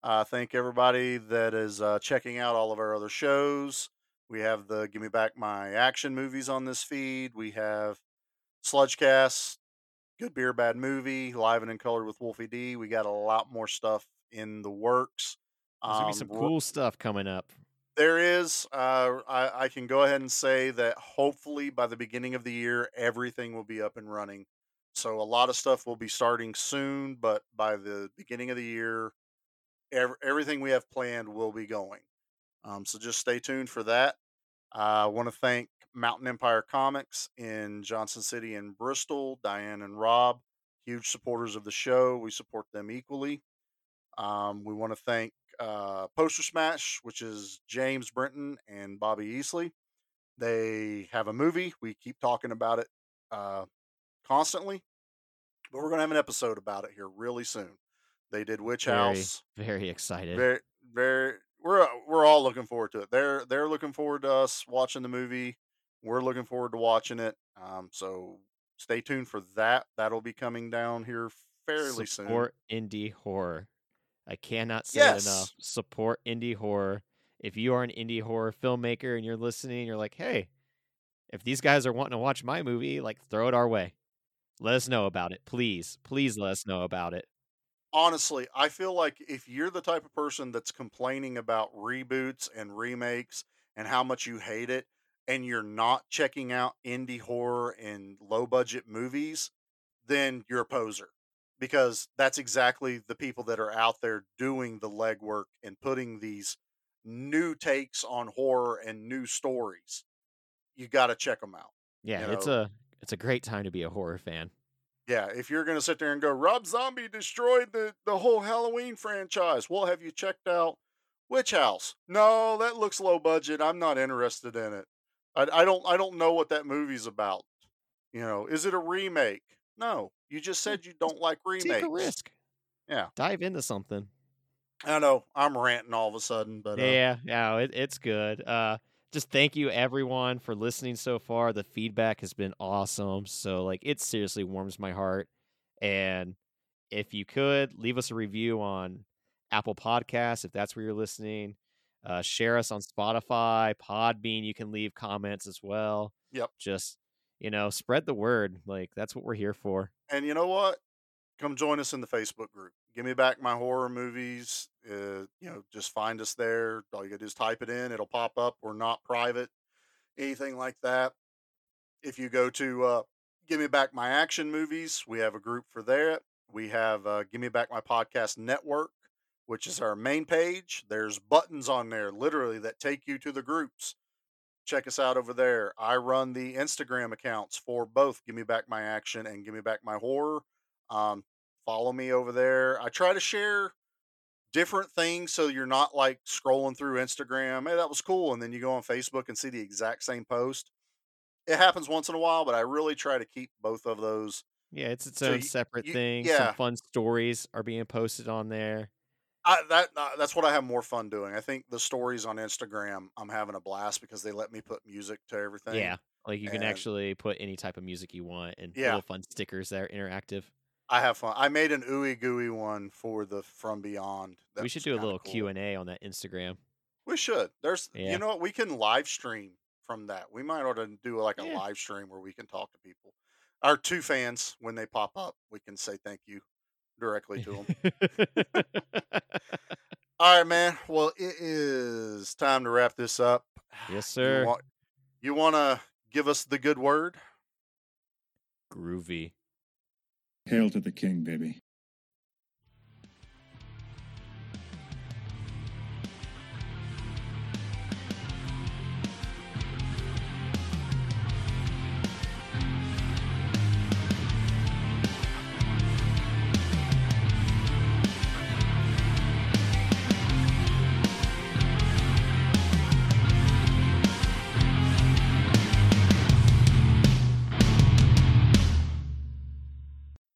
Uh, thank everybody that is uh, checking out all of our other shows. We have the Give Me Back My Action movies on this feed. We have Sludgecast, Good Beer, Bad Movie, Live and in Color with Wolfie D. We got a lot more stuff in the works. there's gonna be some Um, cool stuff coming up There is. Uh, I, I can go ahead and say that hopefully by the beginning of the year, everything will be up and running. So a lot of stuff will be starting soon, but by the beginning of the year, ev- everything we have planned will be going. Um, so just stay tuned for that. I want to thank Mountain Empire Comics in Johnson City and Bristol, Diane and Rob, huge supporters of the show. We support them equally. Um, we want to thank uh, Poster Smash, which is James Brenton and Bobby Easley. They have a movie. We keep talking about it uh, constantly, but we're going to have an episode about it here really soon. They did Witch very House. very excited Very, very. We're we're all looking forward to it. They're they're looking forward to us watching the movie. We're looking forward to watching it. Um, so stay tuned for that. That'll be coming down here fairly soon. support indie horror. I cannot say it enough. Support indie horror. If you are an indie horror filmmaker and you're listening, you're like, hey, if these guys are wanting to watch my movie, like throw it our way. Let us know about it. Please. Please let us know about it. honestly, I feel like if you're the type of person that's complaining about reboots and remakes and how much you hate it, and you're not checking out indie horror and low budget movies, then you're a poser. Because that's exactly the people that are out there doing the legwork and putting these new takes on horror and new stories. You got to check them out. Yeah, You it's know. a it's a great time to be a horror fan. Yeah, if you're going to sit there and go, Rob Zombie destroyed the, the whole Halloween franchise, well, have you checked out Witch House? No, that looks low budget. I'm not interested in it. I, I don't I don't know what that movie's about. You know, is it a remake? No, you just said you don't like remakes. Take a risk. Yeah. Dive into something. I know I'm ranting all of a sudden, but uh, Yeah, yeah, it, it's good. Uh, just thank you everyone for listening so far. The feedback has been awesome. So like, it seriously warms my heart. And if you could leave us a review on Apple Podcasts, if that's where you're listening, uh, share us on Spotify, Podbean. You can leave comments as well. Yep. Just you know, spread the word. Like that's what we're here for. And you know what? Come join us in the Facebook group. Give me back my horror movies. Uh, you know, just find us there. All you gotta do is type it in. It'll pop up. We're not private, anything like that. If you go to uh, Give Me Back My Action Movies, we have a group for that. We have uh, Give Me Back My Podcast Network, which is our main page. There's buttons on there, literally, that take you to the groups. check us out over there. I run the Instagram accounts for both Give Me Back My Action and Give Me Back My Horror. Um, follow me over there. I try to share different things so you're not like scrolling through Instagram. Hey, that was cool. And then you go on Facebook and see the exact same post. It happens once in a while, but I really try to keep both of those. Yeah, it's its So own y- separate you- thing. yeah. Some fun stories are being posted on there. I, that uh, that's what I have more fun doing. I think the stories on Instagram, I'm having a blast because they let me put music to everything. Yeah, like you can actually put any type of music you want and Yeah. little fun stickers that are interactive. I have fun. I made an ooey gooey one for the From Beyond. that we should do a little cool. Q and A on that Instagram. We should. There's, Yeah. you know what? We can live stream from that. We might ought to do like a Yeah. live stream where we can talk to people. Our two fans, when they pop up, we can say thank you directly to them. All right, man. Well, it is time to wrap this up. yes, You sir. want, you want to give us the good word? Groovy. Hail to the king, baby.